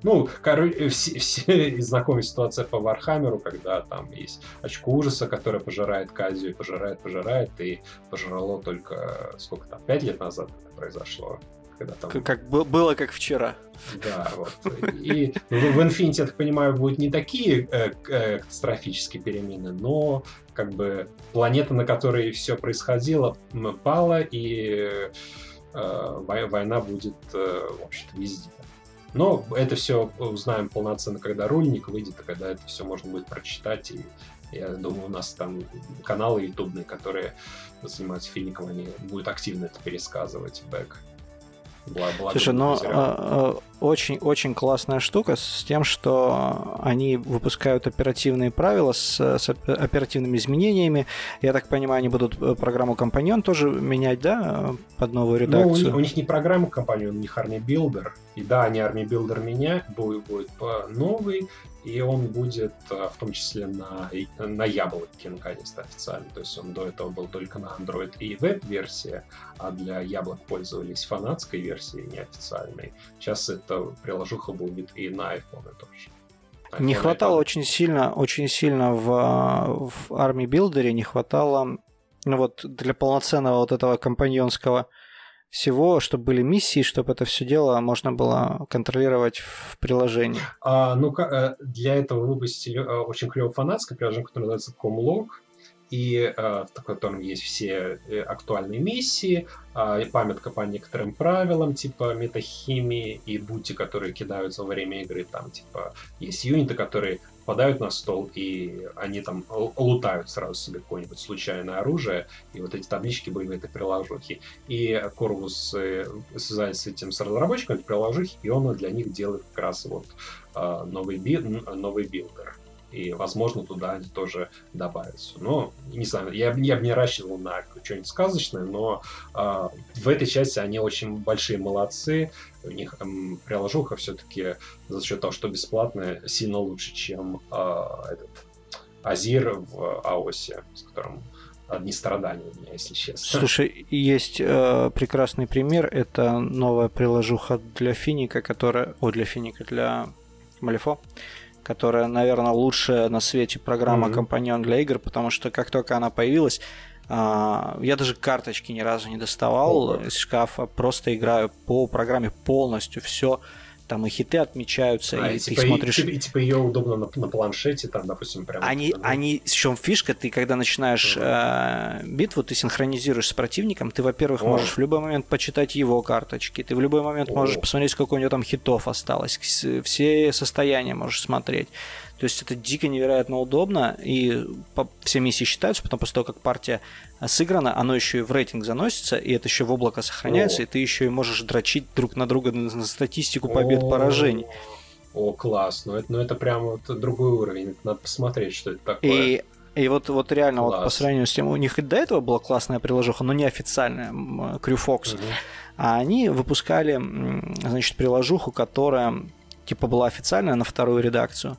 Ну, короче, все, все знакомы ситуация по Вархаммеру, когда там есть очко ужаса, которое пожирает Кадию, пожирает, пожирает, и пожрало только, сколько там, пять лет назад это произошло. Когда там... Как, как было как вчера. Да, вот. И в, в Infinity, я так понимаю, будут не такие э, э, катастрофические перемены, но как бы планета, на которой все происходило, пала, и э, война будет, э, в общем-то, везде. Но это все узнаем полноценно, когда рульник выйдет, и когда это все можно будет прочитать. И я думаю, у нас там каналы ютубные, которые занимаются фиником, они будут активно это пересказывать, бэк. Благо, Слушай, но очень-очень классная штука с тем, что они выпускают оперативные правила с, с оперативными изменениями. Я так понимаю, они будут э, программу Компаньон тоже менять, да, под новую редакцию? Ну, у них, у них не программа Компаньон, у них Army Builder. И да, они Army Builder меняют, будет, будет новый, и он будет э, в том числе на, на яблоке наконец-то официально. То есть он до этого был только на Android и веб-версии, а для яблок пользовались фанатской версией, неофициальной. Сейчас эта приложуха будет и на iPhone тоже. IPhone, не хватало iPhone. очень сильно, очень сильно в, в Army Builder, не хватало ну вот для полноценного вот этого компаньонского всего, чтобы были миссии, чтобы это все дело можно было контролировать в приложении? А, ну, э, для этого выпустили э, очень клевое фанатское приложение, которое называется Comlog, и э, в котором есть все актуальные миссии, э, памятка по некоторым правилам, типа метахимии и бути, которые кидаются во время игры, там, типа, есть юниты, которые попадают на стол, и они там лутают сразу себе какое-нибудь случайное оружие, и вот эти таблички были в этой приложухе. И Corvus э, связается с этим с разработчиком этой приложухи, и он для них делает как раз вот а, новый, би, новый билдер и, возможно, туда они тоже добавятся. Но, не знаю, я, я бы не рассчитывал на что-нибудь сказочное, но э, в этой части они очень большие молодцы. У них эм, приложуха все-таки за счет того, что бесплатная, сильно лучше, чем э, этот Азир в АОСе, с которым одни страдания у меня, если честно. Слушай, есть э, прекрасный пример. Это новая приложуха для Финика, которая... О, для Финика, для Малифо которая, наверное, лучшая на свете программа mm-hmm. компаньон для игр, потому что как только она появилась, а, я даже карточки ни разу не доставал oh, из шкафа, просто играю по программе полностью все там и хиты отмечаются, а, и, и типа, ты смотришь... И, типа ее удобно на, на планшете, там, допустим, прям... Они, там, они, в чем фишка, ты когда начинаешь uh-huh. э, битву, ты синхронизируешь с противником, ты, во-первых, oh. можешь в любой момент почитать его карточки, ты в любой момент oh. можешь посмотреть, сколько у него там хитов осталось, все состояния можешь смотреть. То есть это дико невероятно удобно, и все миссии считаются, потом после того, как партия сыграна, оно еще и в рейтинг заносится, и это еще в облако сохраняется, О. и ты еще и можешь дрочить друг на друга на статистику побед, поражений. О, класс, ну это, ну это прям вот другой уровень, надо посмотреть, что это такое. И и вот, вот реально, вот по сравнению с тем, у них и до этого была классная приложуха, но не официальная, Crewfox. Угу. А они выпускали, значит, приложуху, которая типа была официальная на вторую редакцию. А,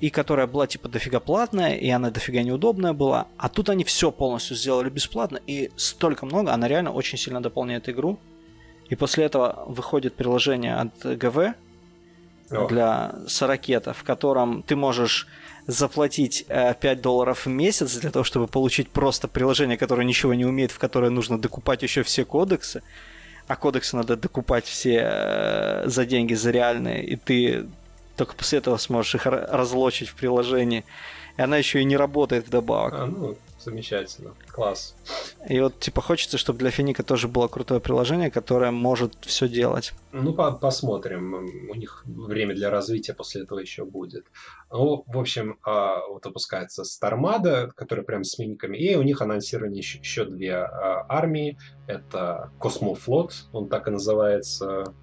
и которая была типа дофига платная, и она дофига неудобная была. А тут они все полностью сделали бесплатно, и столько много, она реально очень сильно дополняет игру. И после этого выходит приложение от ГВ О. для Сорокета, в котором ты можешь заплатить 5 э, долларов в месяц для того, чтобы получить просто приложение, которое ничего не умеет, в которое нужно докупать еще все кодексы. А кодексы надо докупать все э, за деньги, за реальные, и ты только после этого сможешь их разлочить в приложении. И она еще и не работает вдобавок. А, ну, замечательно. Класс. И вот, типа, хочется, чтобы для Финика тоже было крутое приложение, которое может все делать. Ну, по посмотрим. У них время для развития после этого еще будет. Ну, в общем, а, вот выпускается Starmada, которая прям с миниками, и у них анонсированы еще, еще две а, армии. Это Космофлот, он так и называется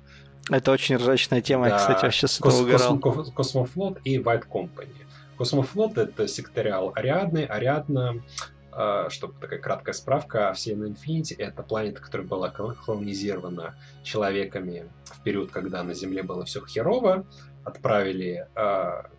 это очень ржачная тема, да. я, кстати, вообще с этого угорал. Кос- Космофлот и White Company. Космофлот — это секториал Ариадны. Ариадна Uh, чтобы такая краткая справка, Вселенная Infinity — это планета, которая была колонизирована человеками в период, когда на Земле было все херово. Отправили uh,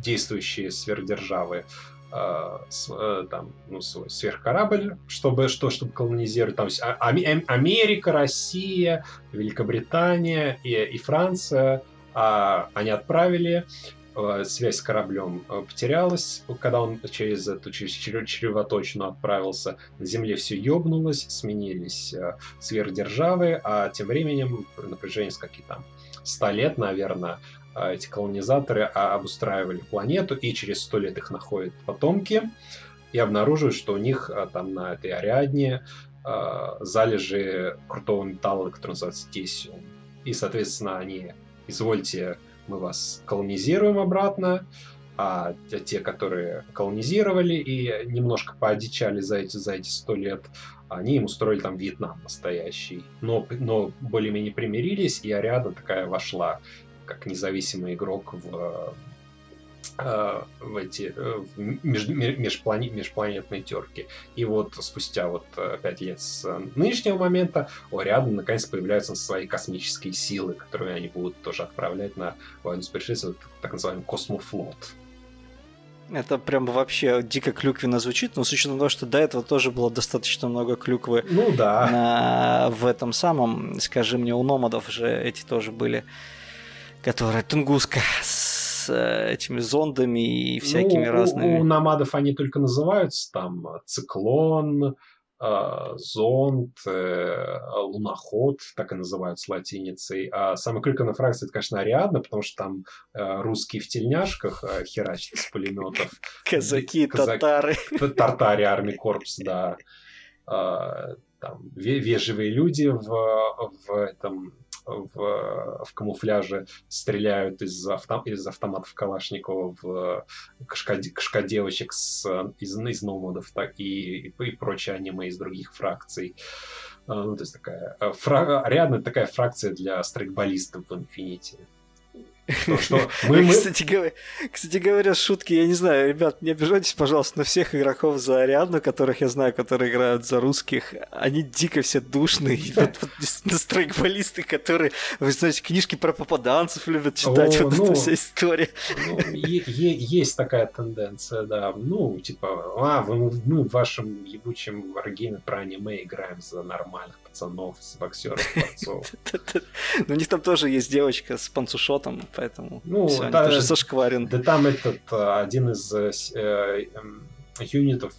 действующие сверхдержавы Э, э, там, ну, свой сверхкорабль, чтобы, что, чтобы колонизировать. Там, а, Америка, Россия, Великобритания и, и Франция. А, они отправили, э, связь с кораблем потерялась, когда он через эту через чревоточину отправился. На Земле все ёбнулось, сменились сверхдержавы, а тем временем напряжение с каких там 100 лет, наверное, а, эти колонизаторы а, обустраивали планету, и через сто лет их находят потомки, и обнаруживают, что у них а, там на этой Ариадне залежи крутого металла, который называется тесиум. и, соответственно, они, извольте, мы вас колонизируем обратно, а те, которые колонизировали и немножко поодичали за эти, за эти сто лет, они им устроили там Вьетнам настоящий. Но, но более-менее примирились, и Ариадна такая вошла как независимый игрок в Э, в эти э, в меж, межплане, межпланетные терки. И вот спустя вот э, пять лет с нынешнего момента у рядом наконец появляются свои космические силы, которые они будут тоже отправлять на войну с пришельцами, так называемый космофлот. Это прям вообще дико клюквенно звучит, но с учетом того, что до этого тоже было достаточно много клюквы ну, да. на... в этом самом, скажи мне, у номадов же эти тоже были, которые Тунгуска с Э, этими зондами и всякими ну, разными. У, у намадов они только называются там э, циклон, э, зонд, луноход, так и называются латиницей. А самая клюквенная фракция это, конечно, Ариадна, потому что там русские в тельняшках херачат с пулеметов. Казаки, татары. Тартари, армии корпус, да. Там вежливые люди в, в этом в, в камуфляже стреляют из, авто, из автоматов Калашникова в кашка, девочек с, из, из номадов так, и, и, и прочие аниме из других фракций. Ну, то есть такая фра, рядом такая фракция для страйкболистов в Infinity. Что, мы, мы... Кстати, говоря, кстати говоря, шутки, я не знаю, ребят, не обижайтесь, пожалуйста, на всех игроков за Ариадну, которых я знаю, которые играют за русских, они дико все душные. Вот, вот, которые, вы знаете, книжки про попаданцев любят читать, О, вот ну, эта вся история. Ну, есть такая тенденция, да. Ну, типа, а, вы, мы в вашем ебучем варгейме про аниме играем за нормальных пацанов, с боксеров, борцов. Ну, у них там тоже есть девочка с панцушотом, поэтому ну, все, они тоже зашкварены. Да там этот э, один из э, э, эм, юнитов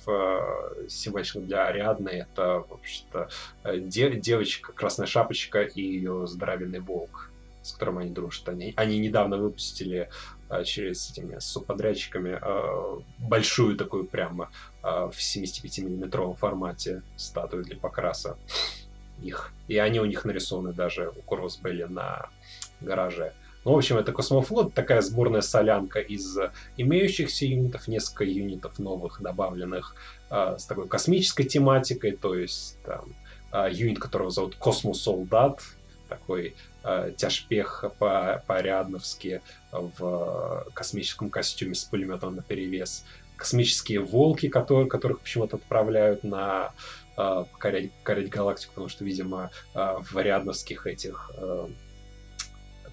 символичных для Ариадны это, вообще-то, де- девочка, красная шапочка и ее здоровенный волк, с которым они дружат. Они, они недавно выпустили э, через этими субподрядчиками э, большую такую прямо э, в 75-миллиметровом формате статую для покраса их. И они у них нарисованы даже у Курвасбелли на гараже. Ну, в общем, это Космофлот, такая сборная солянка из имеющихся юнитов, несколько юнитов новых добавленных э, с такой космической тематикой, то есть там э, юнит, которого зовут Космосолдат, такой э, тяжпех по по-ариадновски в космическом костюме с пулеметом на перевес. Космические волки, которые, которых почему-то отправляют на э, покорять, покорять галактику, потому что, видимо, э, в ариадновских этих э,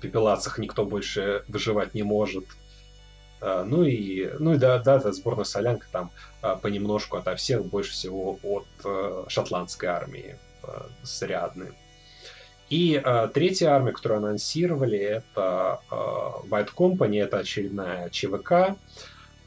пепелацах никто больше выживать не может. А, ну и, ну и да, да, эта сборная солянка там а, понемножку ото всех, больше всего от э, шотландской армии э. И э, третья армия, которую анонсировали, это э, White Company, это очередная ЧВК.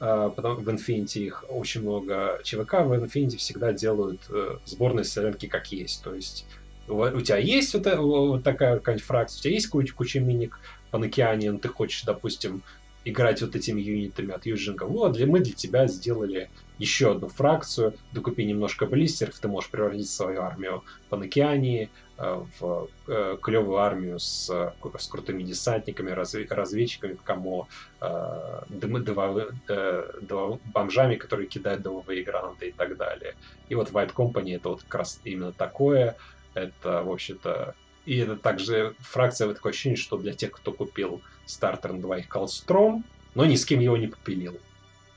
Э, потом в Infinity их очень много ЧВК. В Infinity всегда делают э, сборные солянки как есть. То есть у тебя есть вот, вот такая какая-нибудь фракция, у тебя есть куча, куча миник Панокеаниан, ты хочешь, допустим, играть вот этими юнитами от Юджинга, вот, для, мы для тебя сделали еще одну фракцию, докупи немножко блистеров, ты можешь превратить свою армию Панокеании э, в э, клевую армию с, с крутыми десантниками, разве, разведчиками, кому э, дымы, э, бомжами, которые кидают дымовые гранаты и так далее. И вот White Company это вот как раз именно такое, это, в общем-то, и это также фракция, такое ощущение, что для тех, кто купил стартер на двоих Калстром, но ни с кем его не попилил.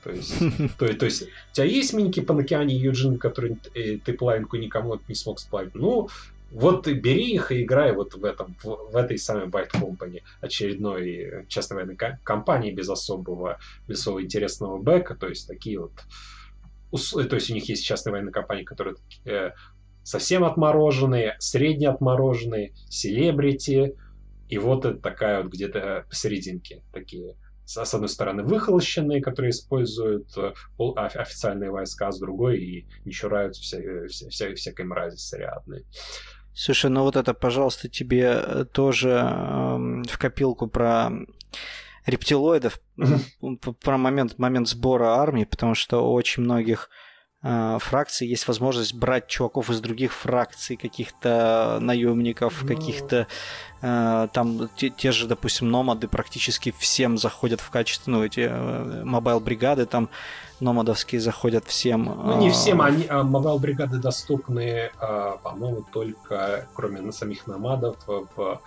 То есть, то, то есть у тебя есть миники по Накиане и Юджин, которые э, ты половинку никому не смог сплавить. Ну, вот бери их и играй вот в этом, в, в этой самой Byte Company, очередной частной военной компании без особого, без особого интересного бэка, то есть такие вот то есть у них есть частные военные компании, которые э, совсем отмороженные, средне отмороженные, селебрити, и вот это такая вот где-то посерединке такие с одной стороны выхолощенные, которые используют э, официальные войска, с другой и не чураются вся, э, вся, вся, всякой мрази срядной. Слушай, ну вот это, пожалуйста, тебе э, тоже э, в копилку про рептилоидов, про момент, момент сбора армии, потому что очень многих фракций есть возможность брать чуваков из других фракций, каких-то наемников, ну... каких-то э, там те, те же, допустим, номады практически всем заходят в качестве, ну, эти mobile бригады там номадовские заходят всем. Ну, не всем, они, а mobile бригады доступны, по-моему, только, кроме самих номадов, в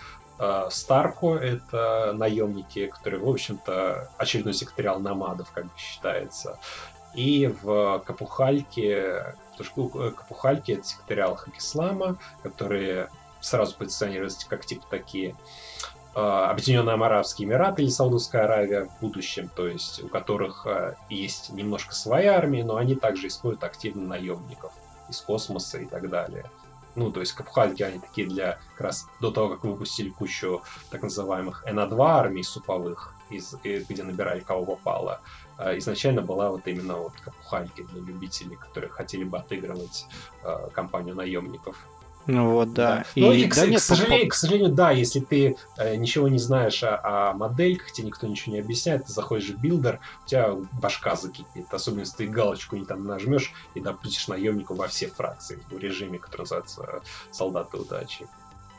StarCo это наемники, которые, в общем-то, очередной секториал номадов, как бы считается. И в Капухальке, потому э, Капухальки это секториал Хакислама, которые сразу позиционируются как типа такие а, Объединенные Арабские Эмираты или Саудовская Аравия в будущем, то есть у которых а, есть немножко своя армия, но они также используют активно наемников из космоса и так далее. Ну, то есть капхальки, они такие для как раз до того, как выпустили кучу так называемых НА-2 армий суповых, из, где набирали кого попало, изначально была вот именно вот капухальки для любителей, которые хотели бы отыгрывать э, компанию наемников. Ну вот, да. да. И, ну, и, к, да, нет, к, сожалению, по... к сожалению, да, если ты э, ничего не знаешь о, о модельках, тебе никто ничего не объясняет, ты заходишь в билдер, у тебя башка закипит. Особенно, если ты галочку не там нажмешь и допустишь наемнику во все фракции в режиме, который называется «Солдаты удачи».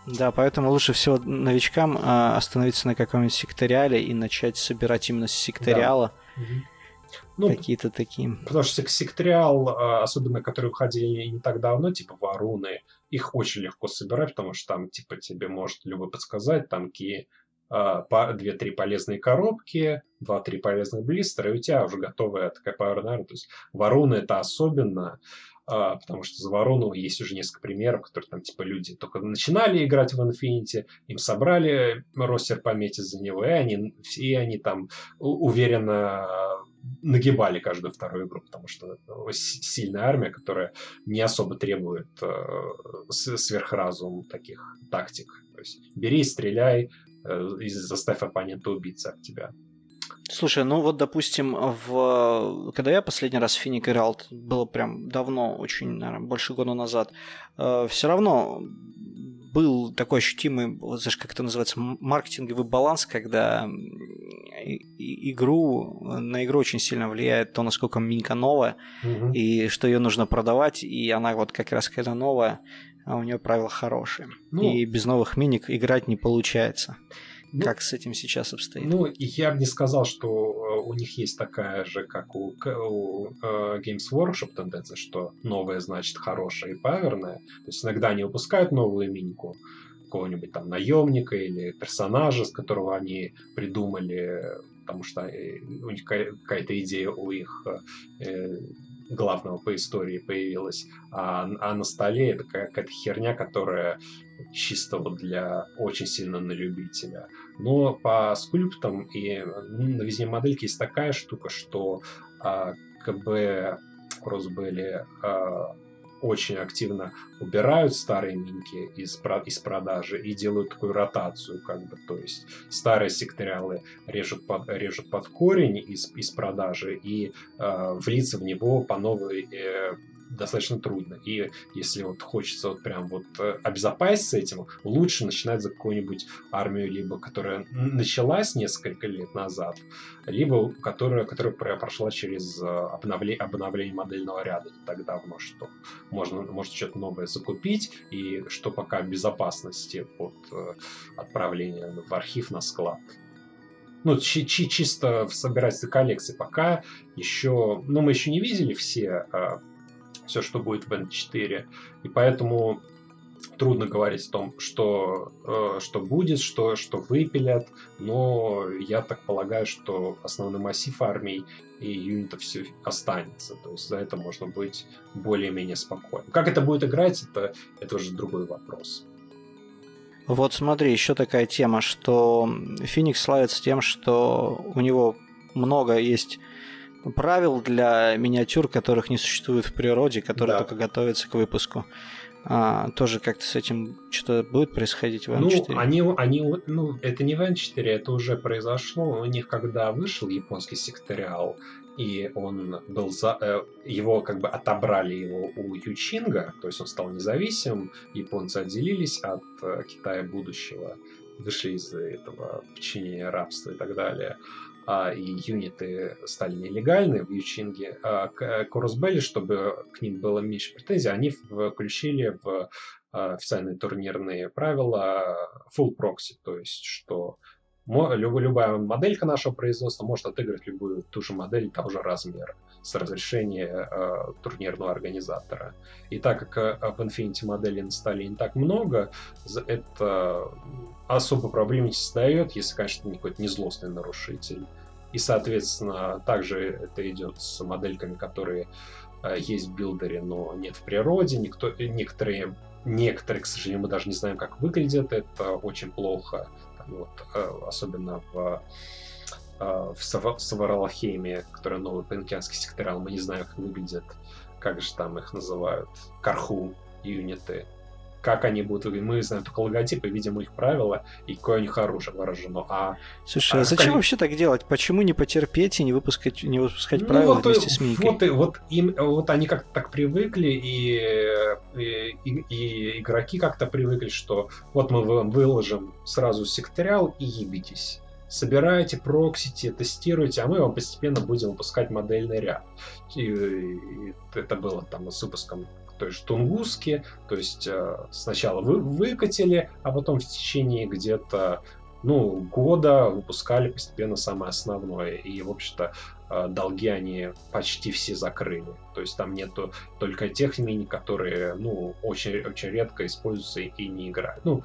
Да, поэтому лучше всего новичкам э, остановиться на каком-нибудь секториале и начать собирать именно с секториала. Да. Ну, Какие-то такие. Потому что секториал, а, особенно которые уходили не так давно, типа Варуны, их очень легко собирать, потому что там, типа, тебе может любой подсказать, там какие две-три полезные коробки, два-три полезных блистера, и у тебя уже готовая такая Iron. То есть Варуны это особенно, а, потому что за Ворону есть уже несколько примеров, которые там типа люди только начинали играть в Infinity, им собрали ростер пометить за него, и они, и они там уверенно нагибали каждую вторую игру, потому что сильная армия, которая не особо требует э, сверхразум таких тактик. То есть бери, стреляй э, и заставь оппонента убиться от тебя. Слушай, ну вот, допустим, в... когда я последний раз в Финик играл, было прям давно, очень, наверное, больше года назад, э, все равно был такой ощутимый, вот знаешь, как это называется, маркетинговый баланс, когда игру, на игру очень сильно влияет то, насколько минька новая, угу. и что ее нужно продавать, и она вот как раз когда новая, а у нее правила хорошие. Ну, и без новых миник играть не получается. Ну, как с этим сейчас обстоит? Ну, я бы не сказал, что э, у них есть такая же, как у, у uh, Games Workshop тенденция, что новое значит хорошее и паверное. То есть иногда они выпускают новую минику, какого-нибудь там наемника или персонажа, с которого они придумали, потому что э, у них какая-то идея у их э, главного по истории появилась, а, а на столе это какая-то херня, которая чисто вот для очень сильно на любителя. Но по скульптам и на везде модельке есть такая штука, что а, КБ Кросбелли а, очень активно убирают старые минки из, из продажи и делают такую ротацию, как бы, то есть старые секториалы режут под, режут под корень из, из продажи и э, влиться в него по новой э, достаточно трудно. И если вот хочется вот прям вот э, обезопаситься этим, лучше начинать за какую-нибудь армию, либо которая началась несколько лет назад, либо которая, которая прошла через э, обновление, обновление модельного ряда не так давно, что можно, может что-то новое закупить, и что пока безопасности от э, отправления в архив на склад ну, чи чи чисто в собирательстве коллекции пока еще, ну, мы еще не видели все все, что будет в N4. И поэтому трудно говорить о том, что, э, что будет, что, что выпилят, но я так полагаю, что основной массив армий и юнитов все останется. То есть за это можно быть более-менее спокойным. Как это будет играть, это, это уже другой вопрос. Вот смотри, еще такая тема, что Феникс славится тем, что у него много есть правил для миниатюр, которых не существует в природе, которые да. только готовятся к выпуску. А, тоже как-то с этим что-то будет происходить в N4? Ну, они, они, ну, это не в N4, это уже произошло. У них, когда вышел японский секториал, и он был за... Э, его как бы отобрали его у Ючинга, то есть он стал независимым, японцы отделились от э, Китая будущего, вышли из этого подчинения рабства и так далее. А, и юниты стали нелегальны в Ючинге, а, к Корусбелли, чтобы к ним было меньше претензий, они включили в а, официальные турнирные правила full proxy, то есть что любая моделька нашего производства может отыграть любую ту же модель того же размера с разрешения э, турнирного организатора. И так как э, в Infinity моделей стали не так много, это особо проблем не создает, если, конечно, не какой-то незлостный нарушитель. И, соответственно, также это идет с модельками, которые э, есть в билдере, но нет в природе. Никто, некоторые, некоторые, к сожалению, мы даже не знаем, как выглядят. Это очень плохо. Вот, э, особенно в э, в Саваралахейме, которая новый панкианский секториал, мы не знаем, как выглядят, как же там их называют, карху юниты как они будут выглядеть. Мы знаем только логотипы, видим их правила и какое у них оружие выражено. А, Слушай, а, а зачем они... вообще так делать? Почему не потерпеть и не выпускать, не выпускать ну, правила вот, вместе с Микой? Вот, вот, им, вот они как-то так привыкли, и, и, и, и игроки как-то привыкли, что вот мы вам выложим сразу секториал и ебитесь собираете, проксите, тестируете, а мы вам постепенно будем выпускать модельный ряд. И, и это было там с выпуском то есть тунгуски, то есть э, сначала вы, выкатили, а потом в течение где-то ну, года выпускали постепенно самое основное. И, в общем-то, э, долги они почти все закрыли. То есть там нету только тех мини, которые, ну, очень, очень редко используются и не играют. Ну,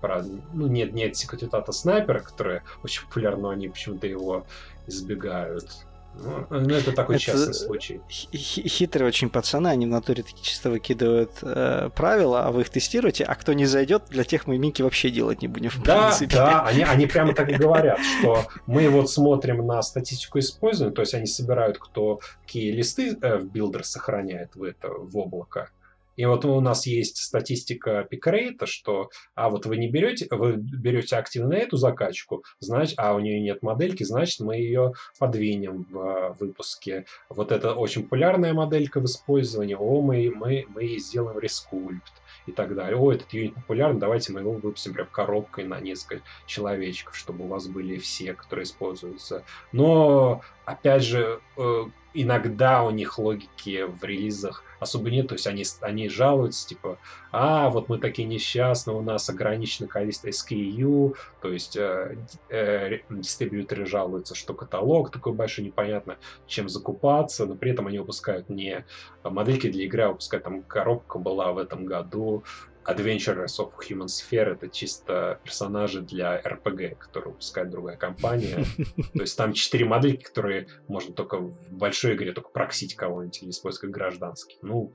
правда, ну, нет, нет секретата снайпера, которые очень популярны, но они почему-то его избегают. Ну, ну, это такой это частный случай. Хитрые очень пацаны, они в натуре такие чисто выкидывают э, правила, а вы их тестируете, а кто не зайдет, для тех мы миники вообще делать не будем, в да, принципе. Да, они, они прямо так и говорят, что мы вот смотрим на статистику использования, то есть они собирают, кто какие листы э, в билдер сохраняет в это, в облако, и вот у нас есть статистика пикрейта, что а вот вы не берете, вы берете активно эту закачку, значит, а у нее нет модельки, значит, мы ее подвинем в выпуске. Вот это очень популярная моделька в использовании, о, мы, мы, мы сделаем рескульпт и так далее. О, этот юнит популярен, давайте мы его выпустим прям коробкой на несколько человечков, чтобы у вас были все, которые используются. Но, опять же, э, иногда у них логики в релизах особо нет, то есть они, они жалуются, типа, а, вот мы такие несчастные, у нас ограниченное количество SKU, то есть э, э, дистрибьюторы жалуются, что каталог такой большой, непонятно, чем закупаться, но при этом они выпускают не модельки для игры, а выпускают, там, коробка была в этом году, Adventures of Human Sphere это чисто персонажи для RPG, которые выпускает другая компания. То есть там четыре модельки, которые можно только в большой игре только проксить кого-нибудь или использовать как гражданский. Ну,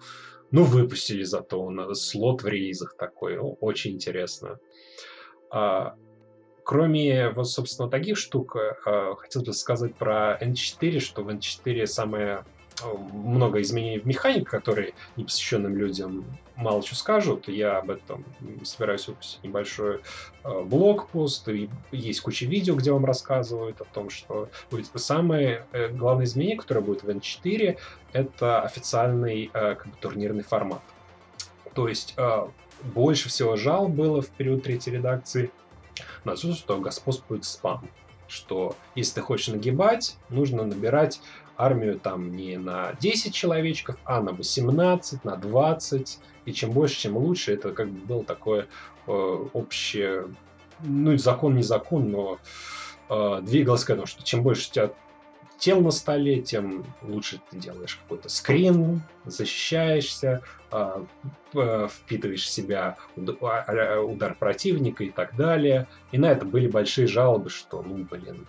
ну выпустили зато слот в релизах такой. Ну, очень интересно. А, кроме вот, собственно, таких штук, а, хотел бы сказать про N4, что в N4 самое много изменений в механике, которые непосвященным людям мало что скажут. Я об этом собираюсь выпустить небольшой э, блог-пост. И есть куча видео, где вам рассказывают о том, что будет самое э, главное изменение, которое будет в N4, это официальный э, как бы, турнирный формат. То есть э, больше всего жал было в период третьей редакции на то, что господствует спам. Что если ты хочешь нагибать, нужно набирать армию там не на 10 человечков, а на 18, на 20. И чем больше, чем лучше. Это как бы было такое э, общее, ну, закон не закон, но э, двигалось к этому, что чем больше у тебя тел на столе, тем лучше ты делаешь какой-то скрин, защищаешься, э, э, впитываешь в себя удар, удар противника и так далее. И на это были большие жалобы, что, ну, блин,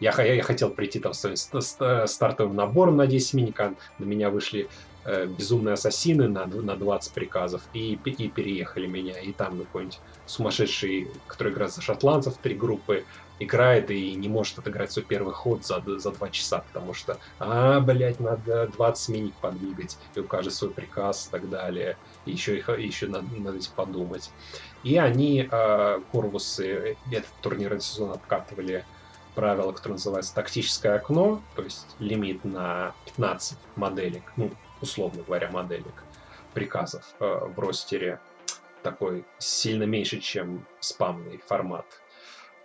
я, я, я хотел прийти там с, с, стартовым набором на 10 миникан, на меня вышли э, безумные ассасины на, на 20 приказов и, и переехали меня. И там какой-нибудь сумасшедший, который играет за шотландцев, три группы, играет и не может отыграть свой первый ход за, за 2 часа, потому что, а, блядь, надо 20 миник подвигать, и у каждого свой приказ и так далее. И еще, еще надо, надо подумать. И они, э, Корвусы, этот турнирный сезон откатывали правило, которое называется тактическое окно, то есть лимит на 15 моделек, ну, условно говоря, моделек приказов э, в ростере такой сильно меньше, чем спамный формат.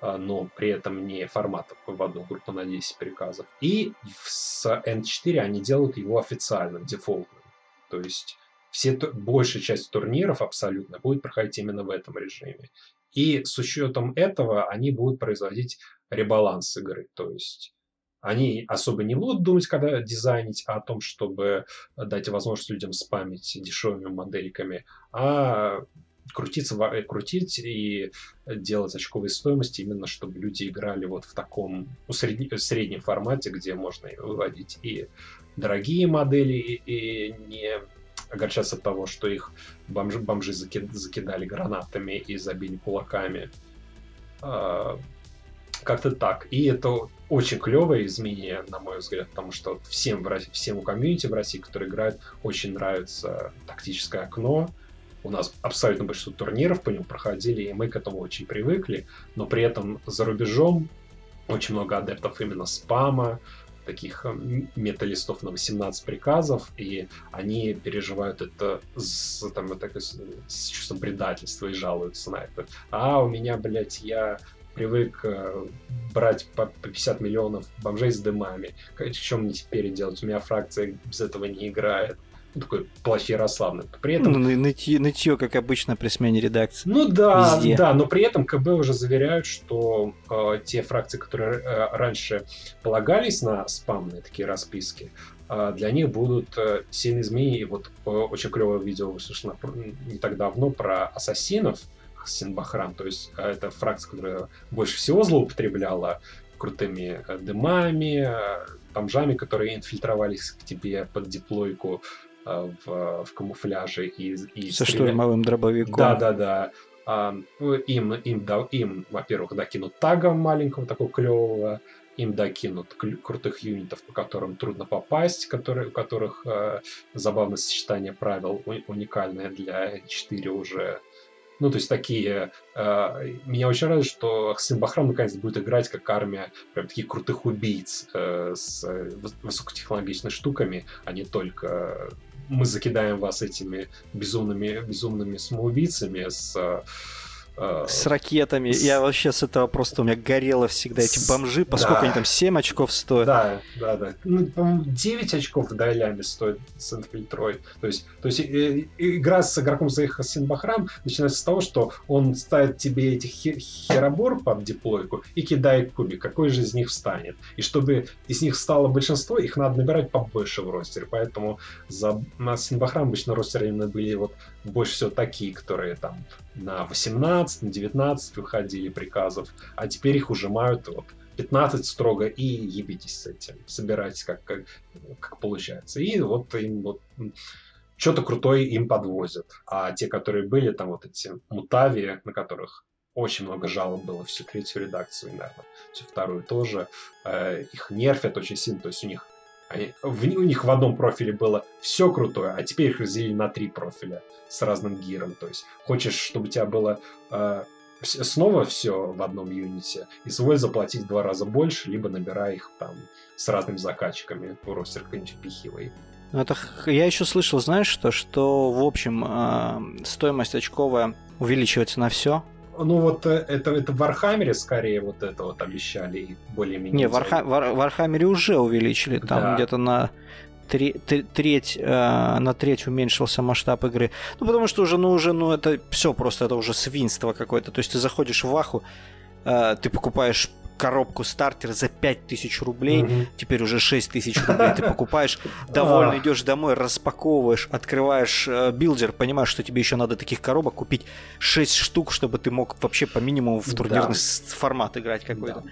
а, но при этом не формат в одну группу на 10 приказов. И с N4 они делают его официальным, дефолтным. То есть все, большая часть турниров абсолютно будет проходить именно в этом режиме. И с учетом этого они будут производить ребаланс игры. То есть они особо не будут думать, когда дизайнить о том, чтобы дать возможность людям спамить дешевыми модельками, а крутиться, э, крутить и делать очковые стоимости именно, чтобы люди играли вот в таком ну, средне, среднем формате, где можно выводить и дорогие модели, и, не огорчаться от того, что их бомжи, бомжи закидали гранатами и забили кулаками. Как-то так. И это очень клевое изменение, на мой взгляд, потому что всем, в, у комьюнити в России, которые играют, очень нравится тактическое окно. У нас абсолютно большинство турниров по нему проходили, и мы к этому очень привыкли, но при этом за рубежом очень много адептов именно спама, таких металистов на 18 приказов, и они переживают это с, там, вот так, с чувством предательства и жалуются на это. А у меня, блядь, я привык э, брать по, по 50 миллионов бомжей с дымами. Что мне теперь делать? У меня фракция без этого не играет. Ну, такой плащ Ярославный. При этом... Ну, нытье, нытье, как обычно при смене редакции. Ну да, Везде. да, но при этом КБ уже заверяют, что э, те фракции, которые э, раньше полагались на спамные такие расписки, э, для них будут э, сильные изменения. И вот э, очень клевое видео вышло не так давно про ассасинов, Синбахрам, то есть э, это фракция, которая больше всего злоупотребляла крутыми э, дымами, э, бомжами, которые инфильтровались к тебе под диплойку в, в камуфляже и, и со штурмовым дробовиком. Да, да, да. А, ну, им, им, да, им, во-первых, докинут тага маленького такого клевого, им докинут крутых юнитов, по которым трудно попасть, которые, у которых э, забавное сочетание правил уникальное для 4 уже ну, то есть такие... Э, меня очень радует, что Хасим Бахрам наконец будет играть как армия прям таких крутых убийц э, с высокотехнологичными штуками, а не только мы закидаем вас этими безумными, безумными самоубийцами с Э, с ракетами. С... Я вообще с этого просто у меня горело всегда эти бомжи, поскольку да. они там 7 очков стоят. Да, да, да. Ну, по-моему, 9 очков в Дайляме стоит Сент-Фильтрой. То есть, то есть э, игра с игроком за их Синбахрам начинается с того, что он ставит тебе этих херобор под диплойку и кидает кубик. Какой же из них встанет? И чтобы из них стало большинство, их надо набирать побольше в ростере. Поэтому за на Синбахрам обычно ростеры именно были вот больше всего такие, которые там на 18, на 19 выходили приказов, а теперь их ужимают вот 15 строго и ебитесь с этим, собирайтесь как, как, как получается. И вот им вот что-то крутое им подвозят. А те, которые были там вот эти мутави, на которых очень много жалоб было всю третью редакцию, наверное, всю вторую тоже, э, их нерфят очень сильно, то есть у них в, у них в одном профиле было все крутое, а теперь их разделили на три профиля с разным гиром. То есть хочешь, чтобы у тебя было э, снова все в одном юните, изволь заплатить в два раза больше, либо набирай их там с разными заказчиками в ростер какой-нибудь впихивай. Ну, это я еще слышал, знаешь, что, что в общем э, стоимость очковая увеличивается на все, ну вот э, это, это в Вархаммере скорее вот это вот обещали и более-менее. Не, в Варха... Вархаммере уже увеличили, там да. где-то на треть, э, на треть уменьшился масштаб игры. Ну, потому что уже, ну, уже, ну, это все просто, это уже свинство какое-то. То есть ты заходишь в Ваху, э, ты покупаешь коробку стартер за 5000 рублей, угу. теперь уже 6000 рублей ты покупаешь, довольно идешь домой, распаковываешь, открываешь э, билдер, понимаешь, что тебе еще надо таких коробок купить 6 штук, чтобы ты мог вообще по минимуму в турнирный да. формат играть какой-то. Да.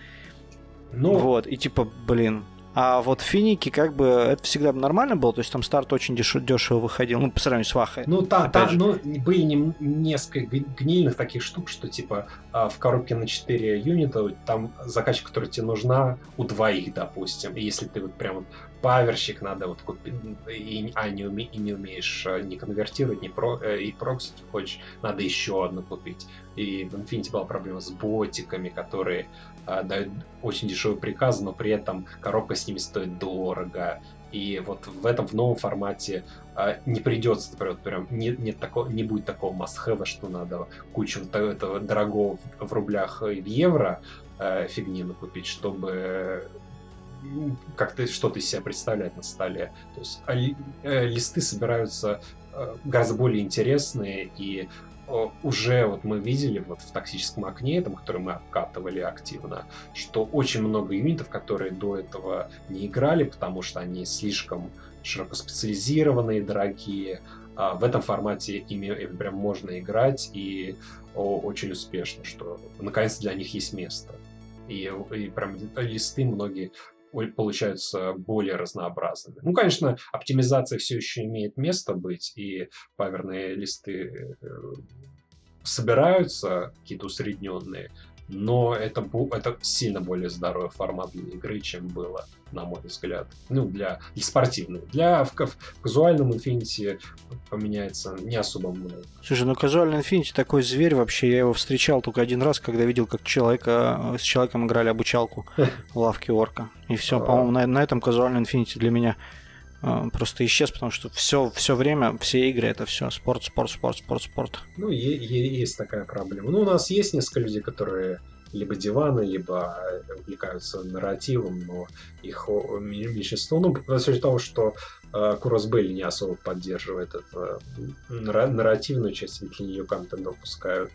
Ну, вот, и типа, блин, а вот финики, как бы, это всегда нормально было, то есть там старт очень дешево выходил, ну, по сравнению с Вахой. Ну, там, там ну, были не, несколько гнильных таких штук, что, типа, а, в коробке на 4 юнита там закачка, которая тебе нужна, у двоих, допустим. И если ты вот прям паверщик надо вот купить, и, а не, уме, и не умеешь э, не конвертировать, не про, э, и проксить хочешь, надо еще одну купить. И в Infinity была проблема с ботиками, которые а, дают очень дешевые приказы, но при этом коробка с ними стоит дорого. И вот в этом в новом формате а, не придется, например, прям нет, нет такого, не будет такого must-have, что надо кучу этого дорогого в рублях и в евро э, фигни накупить, чтобы как-то что-то из себя представлять на столе. То есть а ли, э, листы собираются э, гораздо более интересные и уже вот мы видели вот в токсическом окне, там, который мы обкатывали активно, что очень много юнитов, которые до этого не играли, потому что они слишком широко специализированные, дорогие. А в этом формате ими прям можно играть и очень успешно, что наконец для них есть место. И, и прям листы многие получаются более разнообразными. Ну, конечно, оптимизация все еще имеет место быть, и паверные листы э, собираются, какие-то усредненные, но это, это сильно более здоровый формат для игры, чем было, на мой взгляд. Ну, для и спортивный. Для в, в казуальном Infinity поменяется не особо много. Слушай, ну казуальный Infinity такой зверь вообще. Я его встречал только один раз, когда видел, как человека, с человеком играли обучалку в лавке орка. И все, по-моему, на, на этом казуальный Infinity для меня а, просто исчез, потому что все, все время, все игры это все спорт, спорт, спорт, спорт, спорт. Ну, есть такая проблема. Ну, у нас есть несколько людей, которые либо диваны, либо увлекаются нарративом, но их меньшинство. Ну, по сути того, что э, Курос Белли не особо поддерживает это нарративную часть, для нее контент выпускают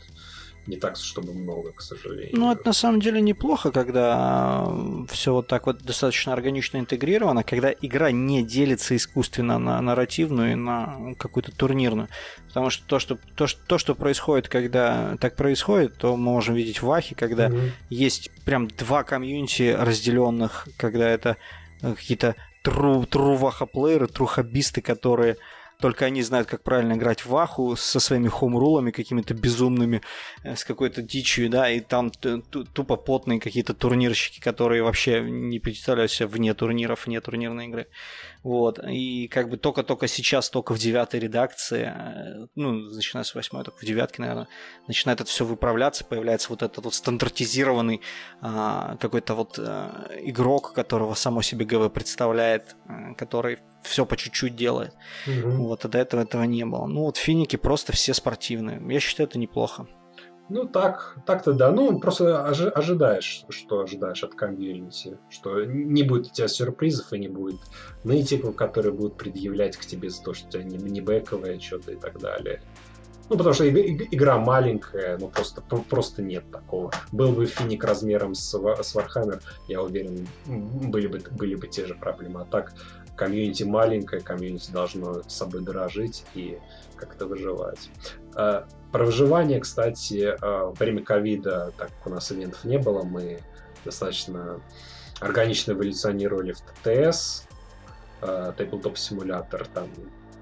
не так, чтобы много, к сожалению. Ну, это на самом деле неплохо, когда все вот так вот достаточно органично интегрировано, когда игра не делится искусственно на нарративную и на какую-то турнирную. Потому что то, что, то, что, то, что происходит, когда так происходит, то мы можем видеть в Ахе, когда mm-hmm. есть прям два комьюнити разделенных, когда это какие-то тру, труваха-плееры, трухабисты, которые только они знают, как правильно играть в Аху со своими хомрулами какими-то безумными, э, с какой-то дичью, да, и там тупо потные какие-то турнирщики, которые вообще не представляют себя вне турниров, вне турнирной игры. Вот. И как бы только-только сейчас, только в девятой редакции, э, ну, начиная с восьмой, только в девятке, наверное, начинает это все выправляться, появляется вот этот вот стандартизированный а, какой-то вот а, игрок, которого само себе ГВ представляет, а, который все по чуть-чуть делает. Угу. Вот, а до этого этого не было. Ну, вот финики просто все спортивные. Я считаю, это неплохо. Ну, так, так-то да. Ну, просто ожи- ожидаешь, что ожидаешь от комьюнити. Что не будет у тебя сюрпризов и не будет нытиков, которые будут предъявлять к тебе то, что у тебя не, не бэковое что-то и так далее. Ну, потому что игра маленькая, ну, просто, просто нет такого. Был бы финик размером с, с Warhammer, я уверен, были бы, были бы те же проблемы. А так, комьюнити маленькое, комьюнити должно собой дорожить и как-то выживать. Про выживание, кстати, а, во время ковида, так как у нас ивентов не было, мы достаточно органично эволюционировали в ТТС, Tabletop Simulator, там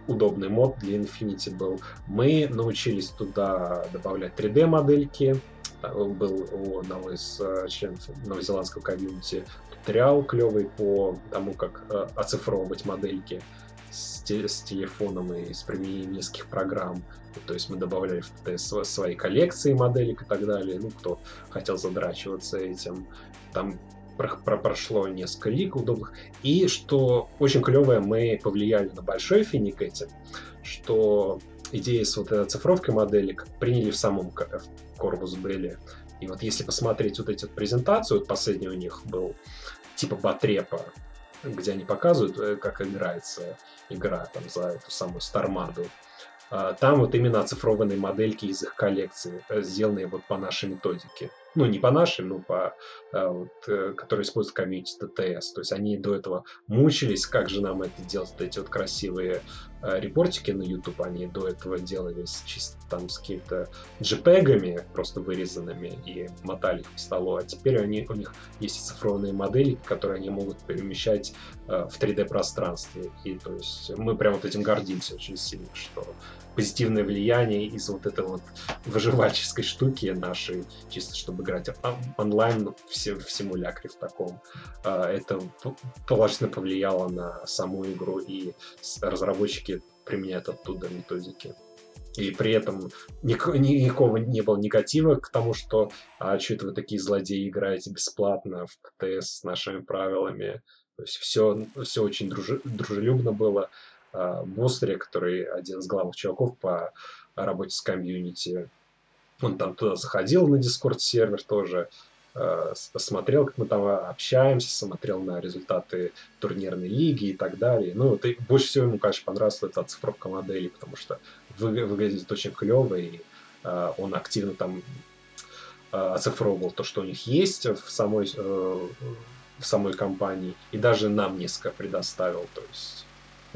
удобный мод для Infinity был. Мы научились туда добавлять 3D-модельки, был у одного из э, членов новозеландского комьюнити туториал клевый по тому, как э, оцифровывать модельки с, те, с телефоном и с применением нескольких программ. То есть мы добавляли в ТТС свои коллекции моделек и так далее. Ну, кто хотел задрачиваться этим. Там про, про, прошло несколько лиг удобных. И что очень клевое, мы повлияли на большой финик этим, что идеи с вот этой оцифровкой моделек приняли в самом Корпус Белли. И вот если посмотреть вот эти вот презентации, вот последний у них был типа Батрепа, где они показывают, э, как играется игра там за эту самую Стармаду. А, там вот именно оцифрованные модельки из их коллекции, э, сделанные вот по нашей методике ну, не по нашей, но по, а, вот, э, которые используют комьюнити ТТС. То есть они до этого мучились, как же нам это делать, вот эти вот красивые а, репортики на YouTube, они до этого делали чисто там с какими-то JPEG, просто вырезанными, и мотали их по столу, а теперь они, у них есть цифровые модели, которые они могут перемещать э, в 3D-пространстве. И то есть мы прям вот этим гордимся очень сильно, что позитивное влияние из вот этой вот выживальческой штуки нашей, чисто чтобы играть онлайн все, в симулякре в таком. А, это положительно повлияло на саму игру, и разработчики применяют оттуда методики. И при этом никакого не было негатива к тому, что а что это вы такие злодеи играете бесплатно в ТТС с нашими правилами. То есть все, все очень дружелюбно было. Бустере, а, который один из главных чуваков по работе с комьюнити. Он там туда заходил на Discord сервер тоже, э, смотрел, как мы там общаемся, смотрел на результаты турнирной лиги и так далее. Ну, ты, больше всего ему, конечно, понравилась эта оцифровка моделей, потому что вы, выглядит очень клево, и э, он активно там э, оцифровывал то, что у них есть в самой, э, в самой компании, и даже нам несколько предоставил. То есть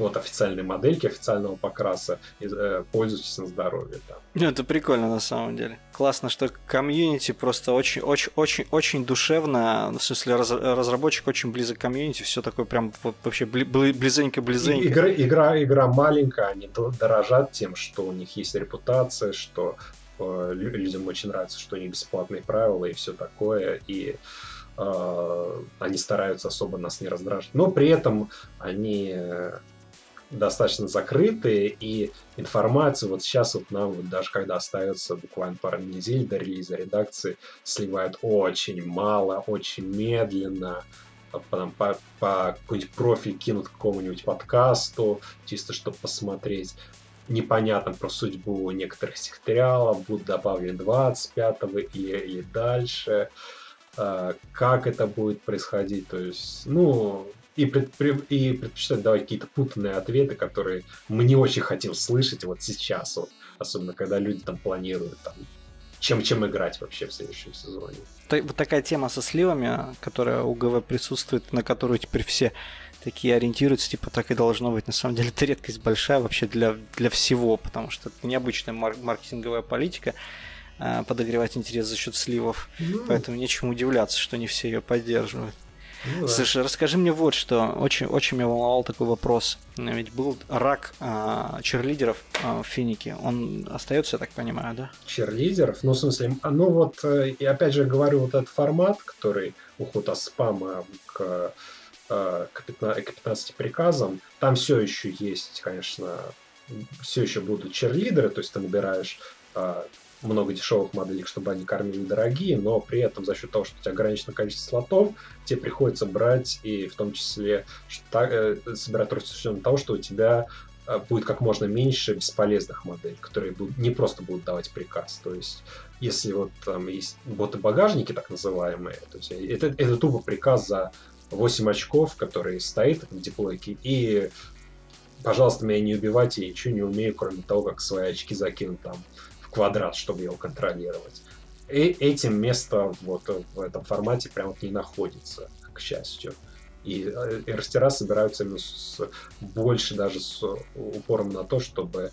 вот официальной модельки, официального покраса, и, э, пользуйтесь на здоровье. Да. Ну, это прикольно на самом деле. Классно, что комьюнити просто очень, очень, очень, очень душевно, в смысле раз, разработчик очень близок к комьюнити, все такое прям вообще близенько-близенько. Игра, игра, игра маленькая, они дорожат тем, что у них есть репутация, что э, людям очень нравится, что у них бесплатные правила и все такое, и э, они стараются особо нас не раздражать. Но при этом они достаточно закрытые, и информацию вот сейчас вот нам, вот даже когда остается буквально пару недель до релиза редакции, сливают очень мало, очень медленно, потом по, по какой-нибудь профиль кинут какому-нибудь подкасту, чисто чтобы посмотреть. Непонятно про судьбу некоторых секториалов, будут добавлены 25-го или, или дальше. А, как это будет происходить, то есть, ну, и, пред, и предпочитать давать какие-то путанные ответы, которые мы не очень хотим слышать вот сейчас, вот, особенно когда люди там планируют там, чем, чем играть вообще в следующем сезоне. Вот такая тема со сливами, которая у ГВ присутствует, на которую теперь все такие ориентируются, типа так и должно быть. На самом деле это редкость большая вообще для, для всего, потому что это необычная мар- маркетинговая политика э, подогревать интерес за счет сливов. Ну... Поэтому нечему удивляться, что не все ее поддерживают. Ну, да. Слушай, расскажи мне вот что. Очень, очень меня волновал такой вопрос. Ведь был рак а, черлидеров а, в Финике. Он остается, я так понимаю, да? Черлидеров? Ну, в смысле, ну вот, э, и опять же говорю, вот этот формат, который уход от спама к, э, к, 15, к 15 приказам, там все еще есть, конечно, все еще будут черлидеры, то есть ты набираешь а, много дешевых моделей, чтобы они кормили дорогие, но при этом за счет того, что у тебя ограниченное количество слотов, тебе приходится брать и в том числе что, э, собирать с того, что у тебя э, будет как можно меньше бесполезных моделей, которые будут, не просто будут давать приказ. То есть, если вот там есть боты-багажники, так называемые, то есть это, это тупо приказ за 8 очков, который стоит в диплойке, и пожалуйста, меня не убивайте, я ничего не умею, кроме того, как свои очки закинуть там квадрат, чтобы его контролировать. И этим место вот в этом формате прям вот не находится, к счастью. И, э, растера собираются именно с, больше даже с упором на то, чтобы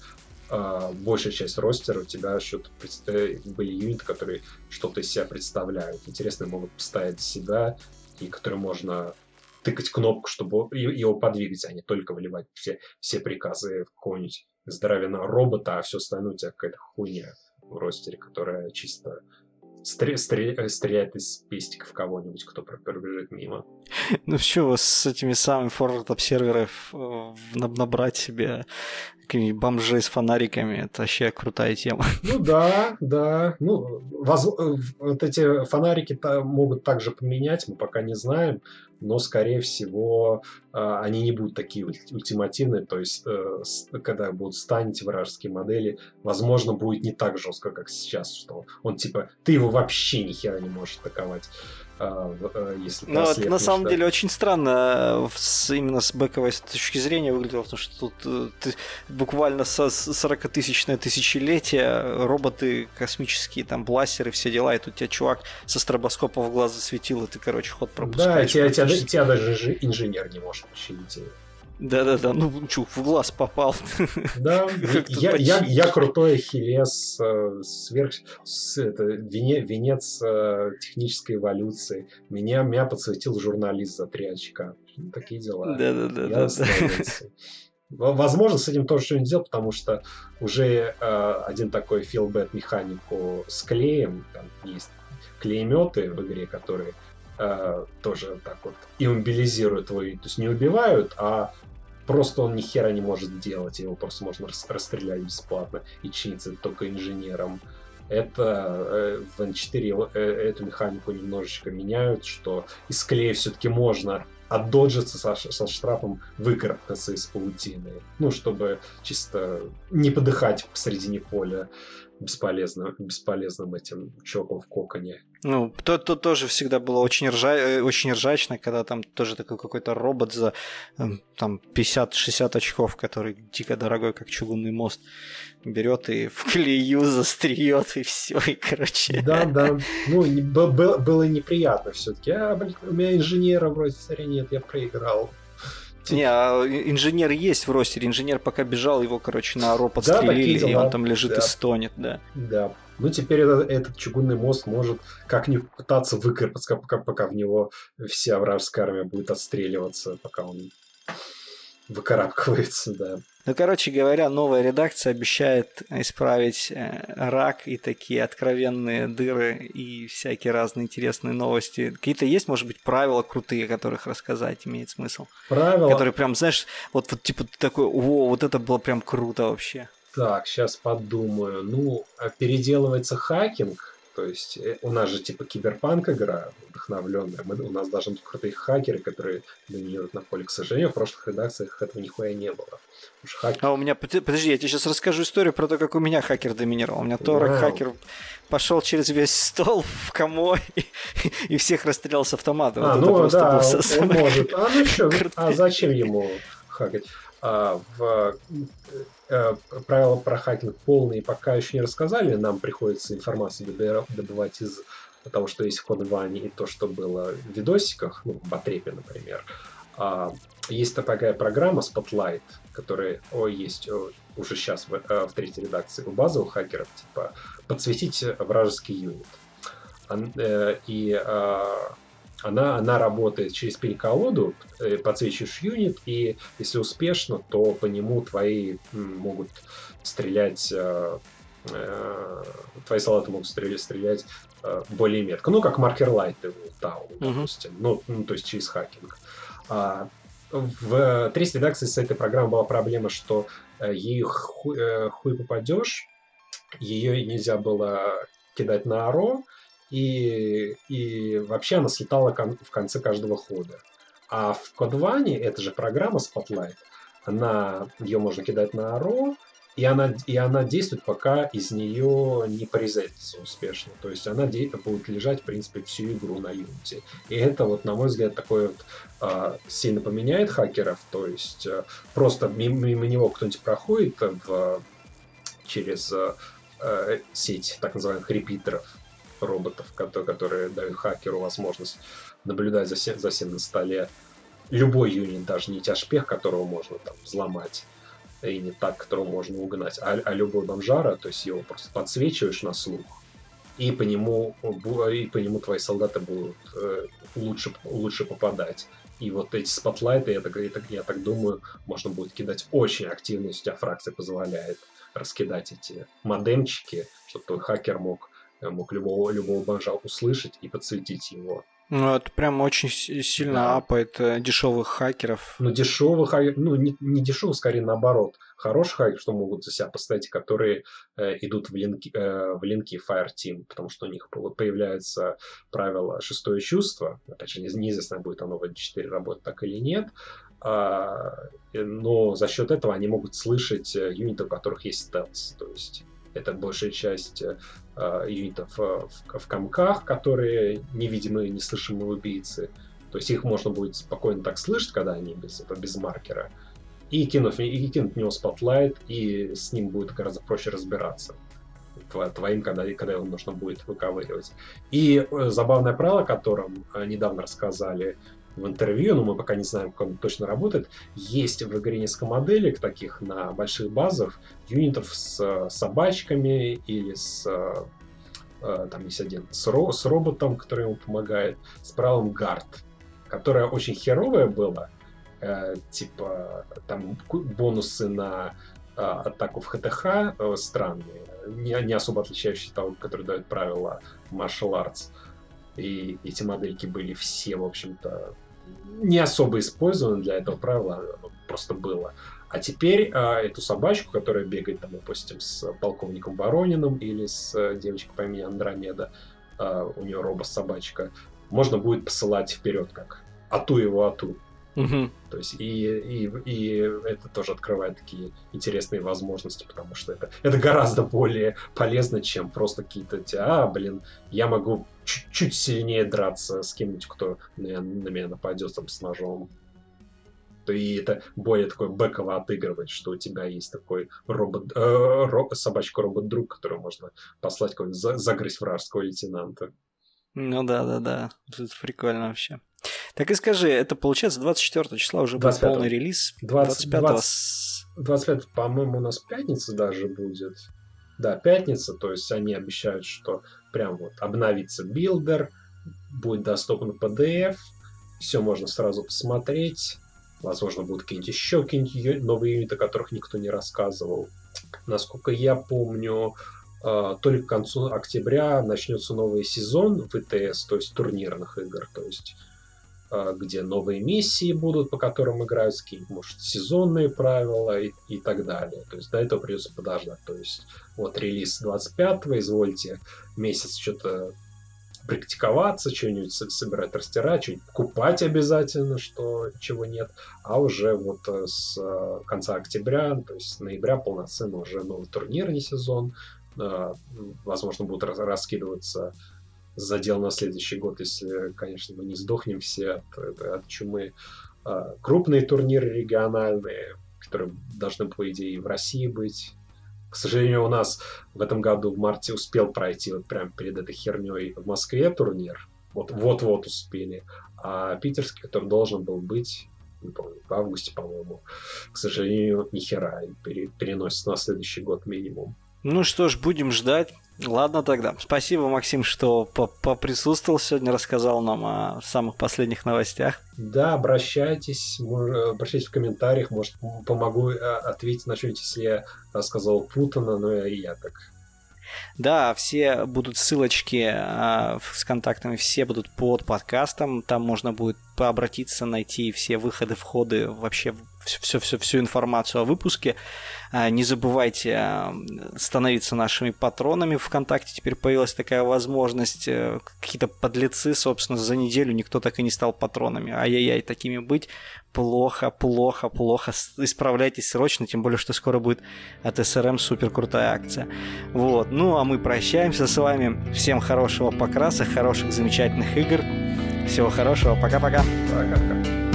э, большая часть ростера у тебя что-то были юниты, которые что-то из себя представляют. Интересные могут поставить себя, и которые можно тыкать кнопку, чтобы его подвигать, а не только выливать все, все приказы в какого-нибудь здоровенного робота, а все остальное у тебя какая-то хуйня в ростере, которая чисто стреляет из пестиков кого-нибудь, кто пробежит мимо. Ну что, с этими самыми форвард серверов э, набрать себе бомжей с фонариками, это вообще крутая тема. Ну да, да. Ну, воз... Вот эти фонарики могут также поменять, мы пока не знаем, но, скорее всего, а, они не будут такие ультимативные, то есть, э, когда будут станить вражеские модели, возможно, будет не так жестко, как сейчас, что он типа, ты его вообще ни хера не можешь атаковать. А, э, если Ну, это на самом деле очень странно э, именно с бэковой точки зрения выглядело, потому что тут э, ты, буквально со 40-тысячное тысячелетие роботы космические, там бластеры, все дела, и тут тебя чувак со стробоскопа в глаз засветил, и ты, короче, ход пропускаешь. Да, тебя, тебя, тебя даже инженер не может починить. Да-да-да, ну чух, в глаз попал. Да, я, я, я крутой ахиллес, э, сверх, это, вене, венец э, технической эволюции. Меня, меня подсветил журналист за три очка. Такие дела. Да-да-да. Возможно, с этим тоже что-нибудь сделать, потому что уже э, один такой филбет механику с клеем, там есть клейметы в игре, которые э, тоже так вот иммобилизируют твой, то есть не убивают, а просто он ни хера не может делать, его просто можно расстрелять бесплатно и чиниться только инженером. Это э, в N4 э, эту механику немножечко меняют, что из клея все-таки можно отдоджиться со, со штрафом, выкарабкаться из паутины. Ну, чтобы чисто не подыхать посередине поля. Бесполезным, бесполезным этим чуваком в коконе. Ну, то, то тоже всегда было очень, ржа... Э, очень ржачно, когда там тоже такой какой-то робот за эм, там 50-60 очков, который дико дорогой, как чугунный мост, берет и в клею застреет, и все, и короче. Да, да. Ну, было, было неприятно все-таки. А, блин, у меня инженера вроде царя нет, я проиграл. Не, а инженер есть в ростере. Инженер пока бежал, его, короче, на ро подстрелили, да, и он там лежит да. и стонет, да. Да. Ну, теперь этот, этот чугунный мост может как-нибудь пытаться выкарабкаться, пока, пока в него вся вражеская армия будет отстреливаться, пока он выкарабкивается, да. Ну, короче говоря, новая редакция обещает исправить э, рак и такие откровенные дыры и всякие разные интересные новости. Какие-то есть, может быть, правила крутые, которых рассказать имеет смысл? Правила? Которые прям, знаешь, вот, вот типа такой, о, вот это было прям круто вообще. Так, сейчас подумаю. Ну, а переделывается хакинг, то есть э, у нас же типа киберпанк игра вдохновленная. Мы, у нас должны быть крутые хакеры, которые доминируют на поле. К сожалению, в прошлых редакциях этого нихуя не было. Хакер... А у меня, подожди, я тебе сейчас расскажу историю про то, как у меня хакер доминировал. У меня Торок wow. хакер пошел через весь стол в комо и, и всех расстрелял с автомата. А, вот ну да, он, может. А ну что, а зачем ему хакать? А, в правила про хакинг полные пока еще не рассказали. Нам приходится информацию добывать из того, что есть в кодване, и то, что было в видосиках, ну, в Батрепе, например. А, есть такая программа Spotlight, которая о, есть о, уже сейчас в, э, в третьей редакции у базовых хакеров, типа подсветить вражеский юнит. Э, и а, она, она работает через пень-колоду, э, подсвечиваешь юнит, и если успешно, то по нему твои могут стрелять, э, э, твои солдаты могут стрелять, стрелять более метко. Ну, как маркер лайты в Тау, допустим. Uh-huh. Ну, ну, то есть через хакинг. А, в третьей редакции с этой программой была проблема, что ей хуй, хуй попадешь, ее нельзя было кидать на аро, и, и вообще она слетала в конце каждого хода. А в Кодване, это же программа Spotlight, она, ее можно кидать на Аро, и она, и она действует, пока из нее не порезается успешно. То есть она будет лежать, в принципе, всю игру на Unity. И это, вот, на мой взгляд, такое вот э, сильно поменяет хакеров. То есть э, просто мимо, мимо него кто-нибудь проходит в, через э, сеть так называемых репитеров, роботов, которые дают хакеру возможность наблюдать за всем, за всем на столе. Любой юнит, даже не тяжпех, которого можно там взломать, и не так, которого можно угнать, а, а любой бомжара, то есть его просто подсвечиваешь на слух, и по нему, и по нему твои солдаты будут э, лучше, лучше попадать. И вот эти спотлайты, я так, я, так, я так думаю, можно будет кидать очень активно, если у тебя фракция позволяет раскидать эти модемчики, чтобы твой хакер мог мог любого, любого бомжа услышать и подсветить его. Ну, это прям очень сильно да. апает э, дешевых хакеров. Ну, дешевых, ну, не, не дешевых, скорее наоборот. Хороших хакеров, что могут за себя поставить, которые э, идут в линки, э, в линки Fireteam, потому что у них появляется правило шестое чувство. Опять же, неизвестно, будет оно в 4 работать так или нет. А, но за счет этого они могут слышать э, юниты, у которых есть стелс. То есть это большая часть э, юнитов э, в, в камках, которые невидимые, неслышимые убийцы. То есть их можно будет спокойно так слышать, когда они без, это, без маркера. И кинуть, и кинуть в него spotlight, и с ним будет гораздо проще разбираться твоим, когда, когда его нужно будет выковыривать. И э, забавное правило, о котором недавно рассказали в интервью, но мы пока не знаем, как он точно работает. Есть в игре несколько моделек таких на больших базах, юнитов с собачками или с э, там есть один с, ро с роботом, который ему помогает, с правилом гард, которое очень херовое было, э, типа там бонусы на э, атаку в ХТХ э, странные, не, не особо отличающиеся от того, которые дают правила Martial Arts. И эти модельки были все, в общем-то, не особо использовано для этого правила, просто было. А теперь а, эту собачку, которая бегает, там, допустим, с полковником Ворониным или с девочкой по имени Андромеда, а, у нее робо-собачка, можно будет посылать вперед как ату его ату. Угу. То есть и, и, и это тоже открывает такие интересные возможности, потому что это, это гораздо более полезно, чем просто какие-то, а, блин, я могу чуть-чуть сильнее драться с кем-нибудь, кто на, на меня нападет там с ножом. То и это более такое бэково отыгрывать, что у тебя есть такой робот, э, ро, собачка-робот-друг, которую можно послать какой-нибудь за, загрызть вражеского лейтенанта. Ну да, да, да. Это прикольно вообще. Так и скажи, это получается 24 числа уже будет полный релиз. 25 20, 25 по-моему, у нас пятница даже будет. Да, пятница, то есть они обещают, что прям вот обновится билд, будет доступен PDF, все можно сразу посмотреть, возможно, будут какие-нибудь еще какие-нибудь новые юниты, о которых никто не рассказывал. Насколько я помню, а, только к концу октября начнется новый сезон ВТС, то есть турнирных игр, то есть где новые миссии будут, по которым играют, какие-нибудь, может, сезонные правила и, и так далее. То есть до этого придется подождать. То есть вот релиз 25-го, извольте месяц что-то практиковаться, что-нибудь собирать, растирать, что-нибудь покупать обязательно, что чего нет. А уже вот э, с э, конца октября, то есть с ноября полноценно уже новый турнирный сезон. А, возможно, будут раскидываться задел на следующий год, если, конечно, мы не сдохнем все от, от чумы. А, крупные турниры региональные, которые должны, по идее, в России быть. К сожалению, у нас в этом году в марте успел пройти вот прямо перед этой херней в Москве турнир. Вот, вот-вот успели. А питерский, который должен был быть, не помню, в августе, по-моему, к сожалению, ни хера переносится на следующий год минимум. Ну что ж, будем ждать. Ладно тогда. Спасибо, Максим, что поприсутствовал сегодня, рассказал нам о самых последних новостях. Да, обращайтесь, обращайтесь в комментариях, может, помогу э, ответить на что-нибудь, если я рассказал путано, но и я так да, все будут ссылочки э, с контактами, все будут под подкастом. Там можно будет пообратиться, найти все выходы, входы, вообще всю, всю, всю информацию о выпуске. А, не забывайте а, становиться нашими патронами ВКонтакте. Теперь появилась такая возможность. Э, какие-то подлецы, собственно, за неделю никто так и не стал патронами. Ай-яй-яй, такими быть плохо, плохо, плохо. Исправляйтесь срочно, тем более, что скоро будет от SRM супер крутая акция. Вот. Ну, а мы прощаемся с вами. Всем хорошего покраса, хороших, замечательных игр. Всего хорошего. Пока-пока. Пока-пока.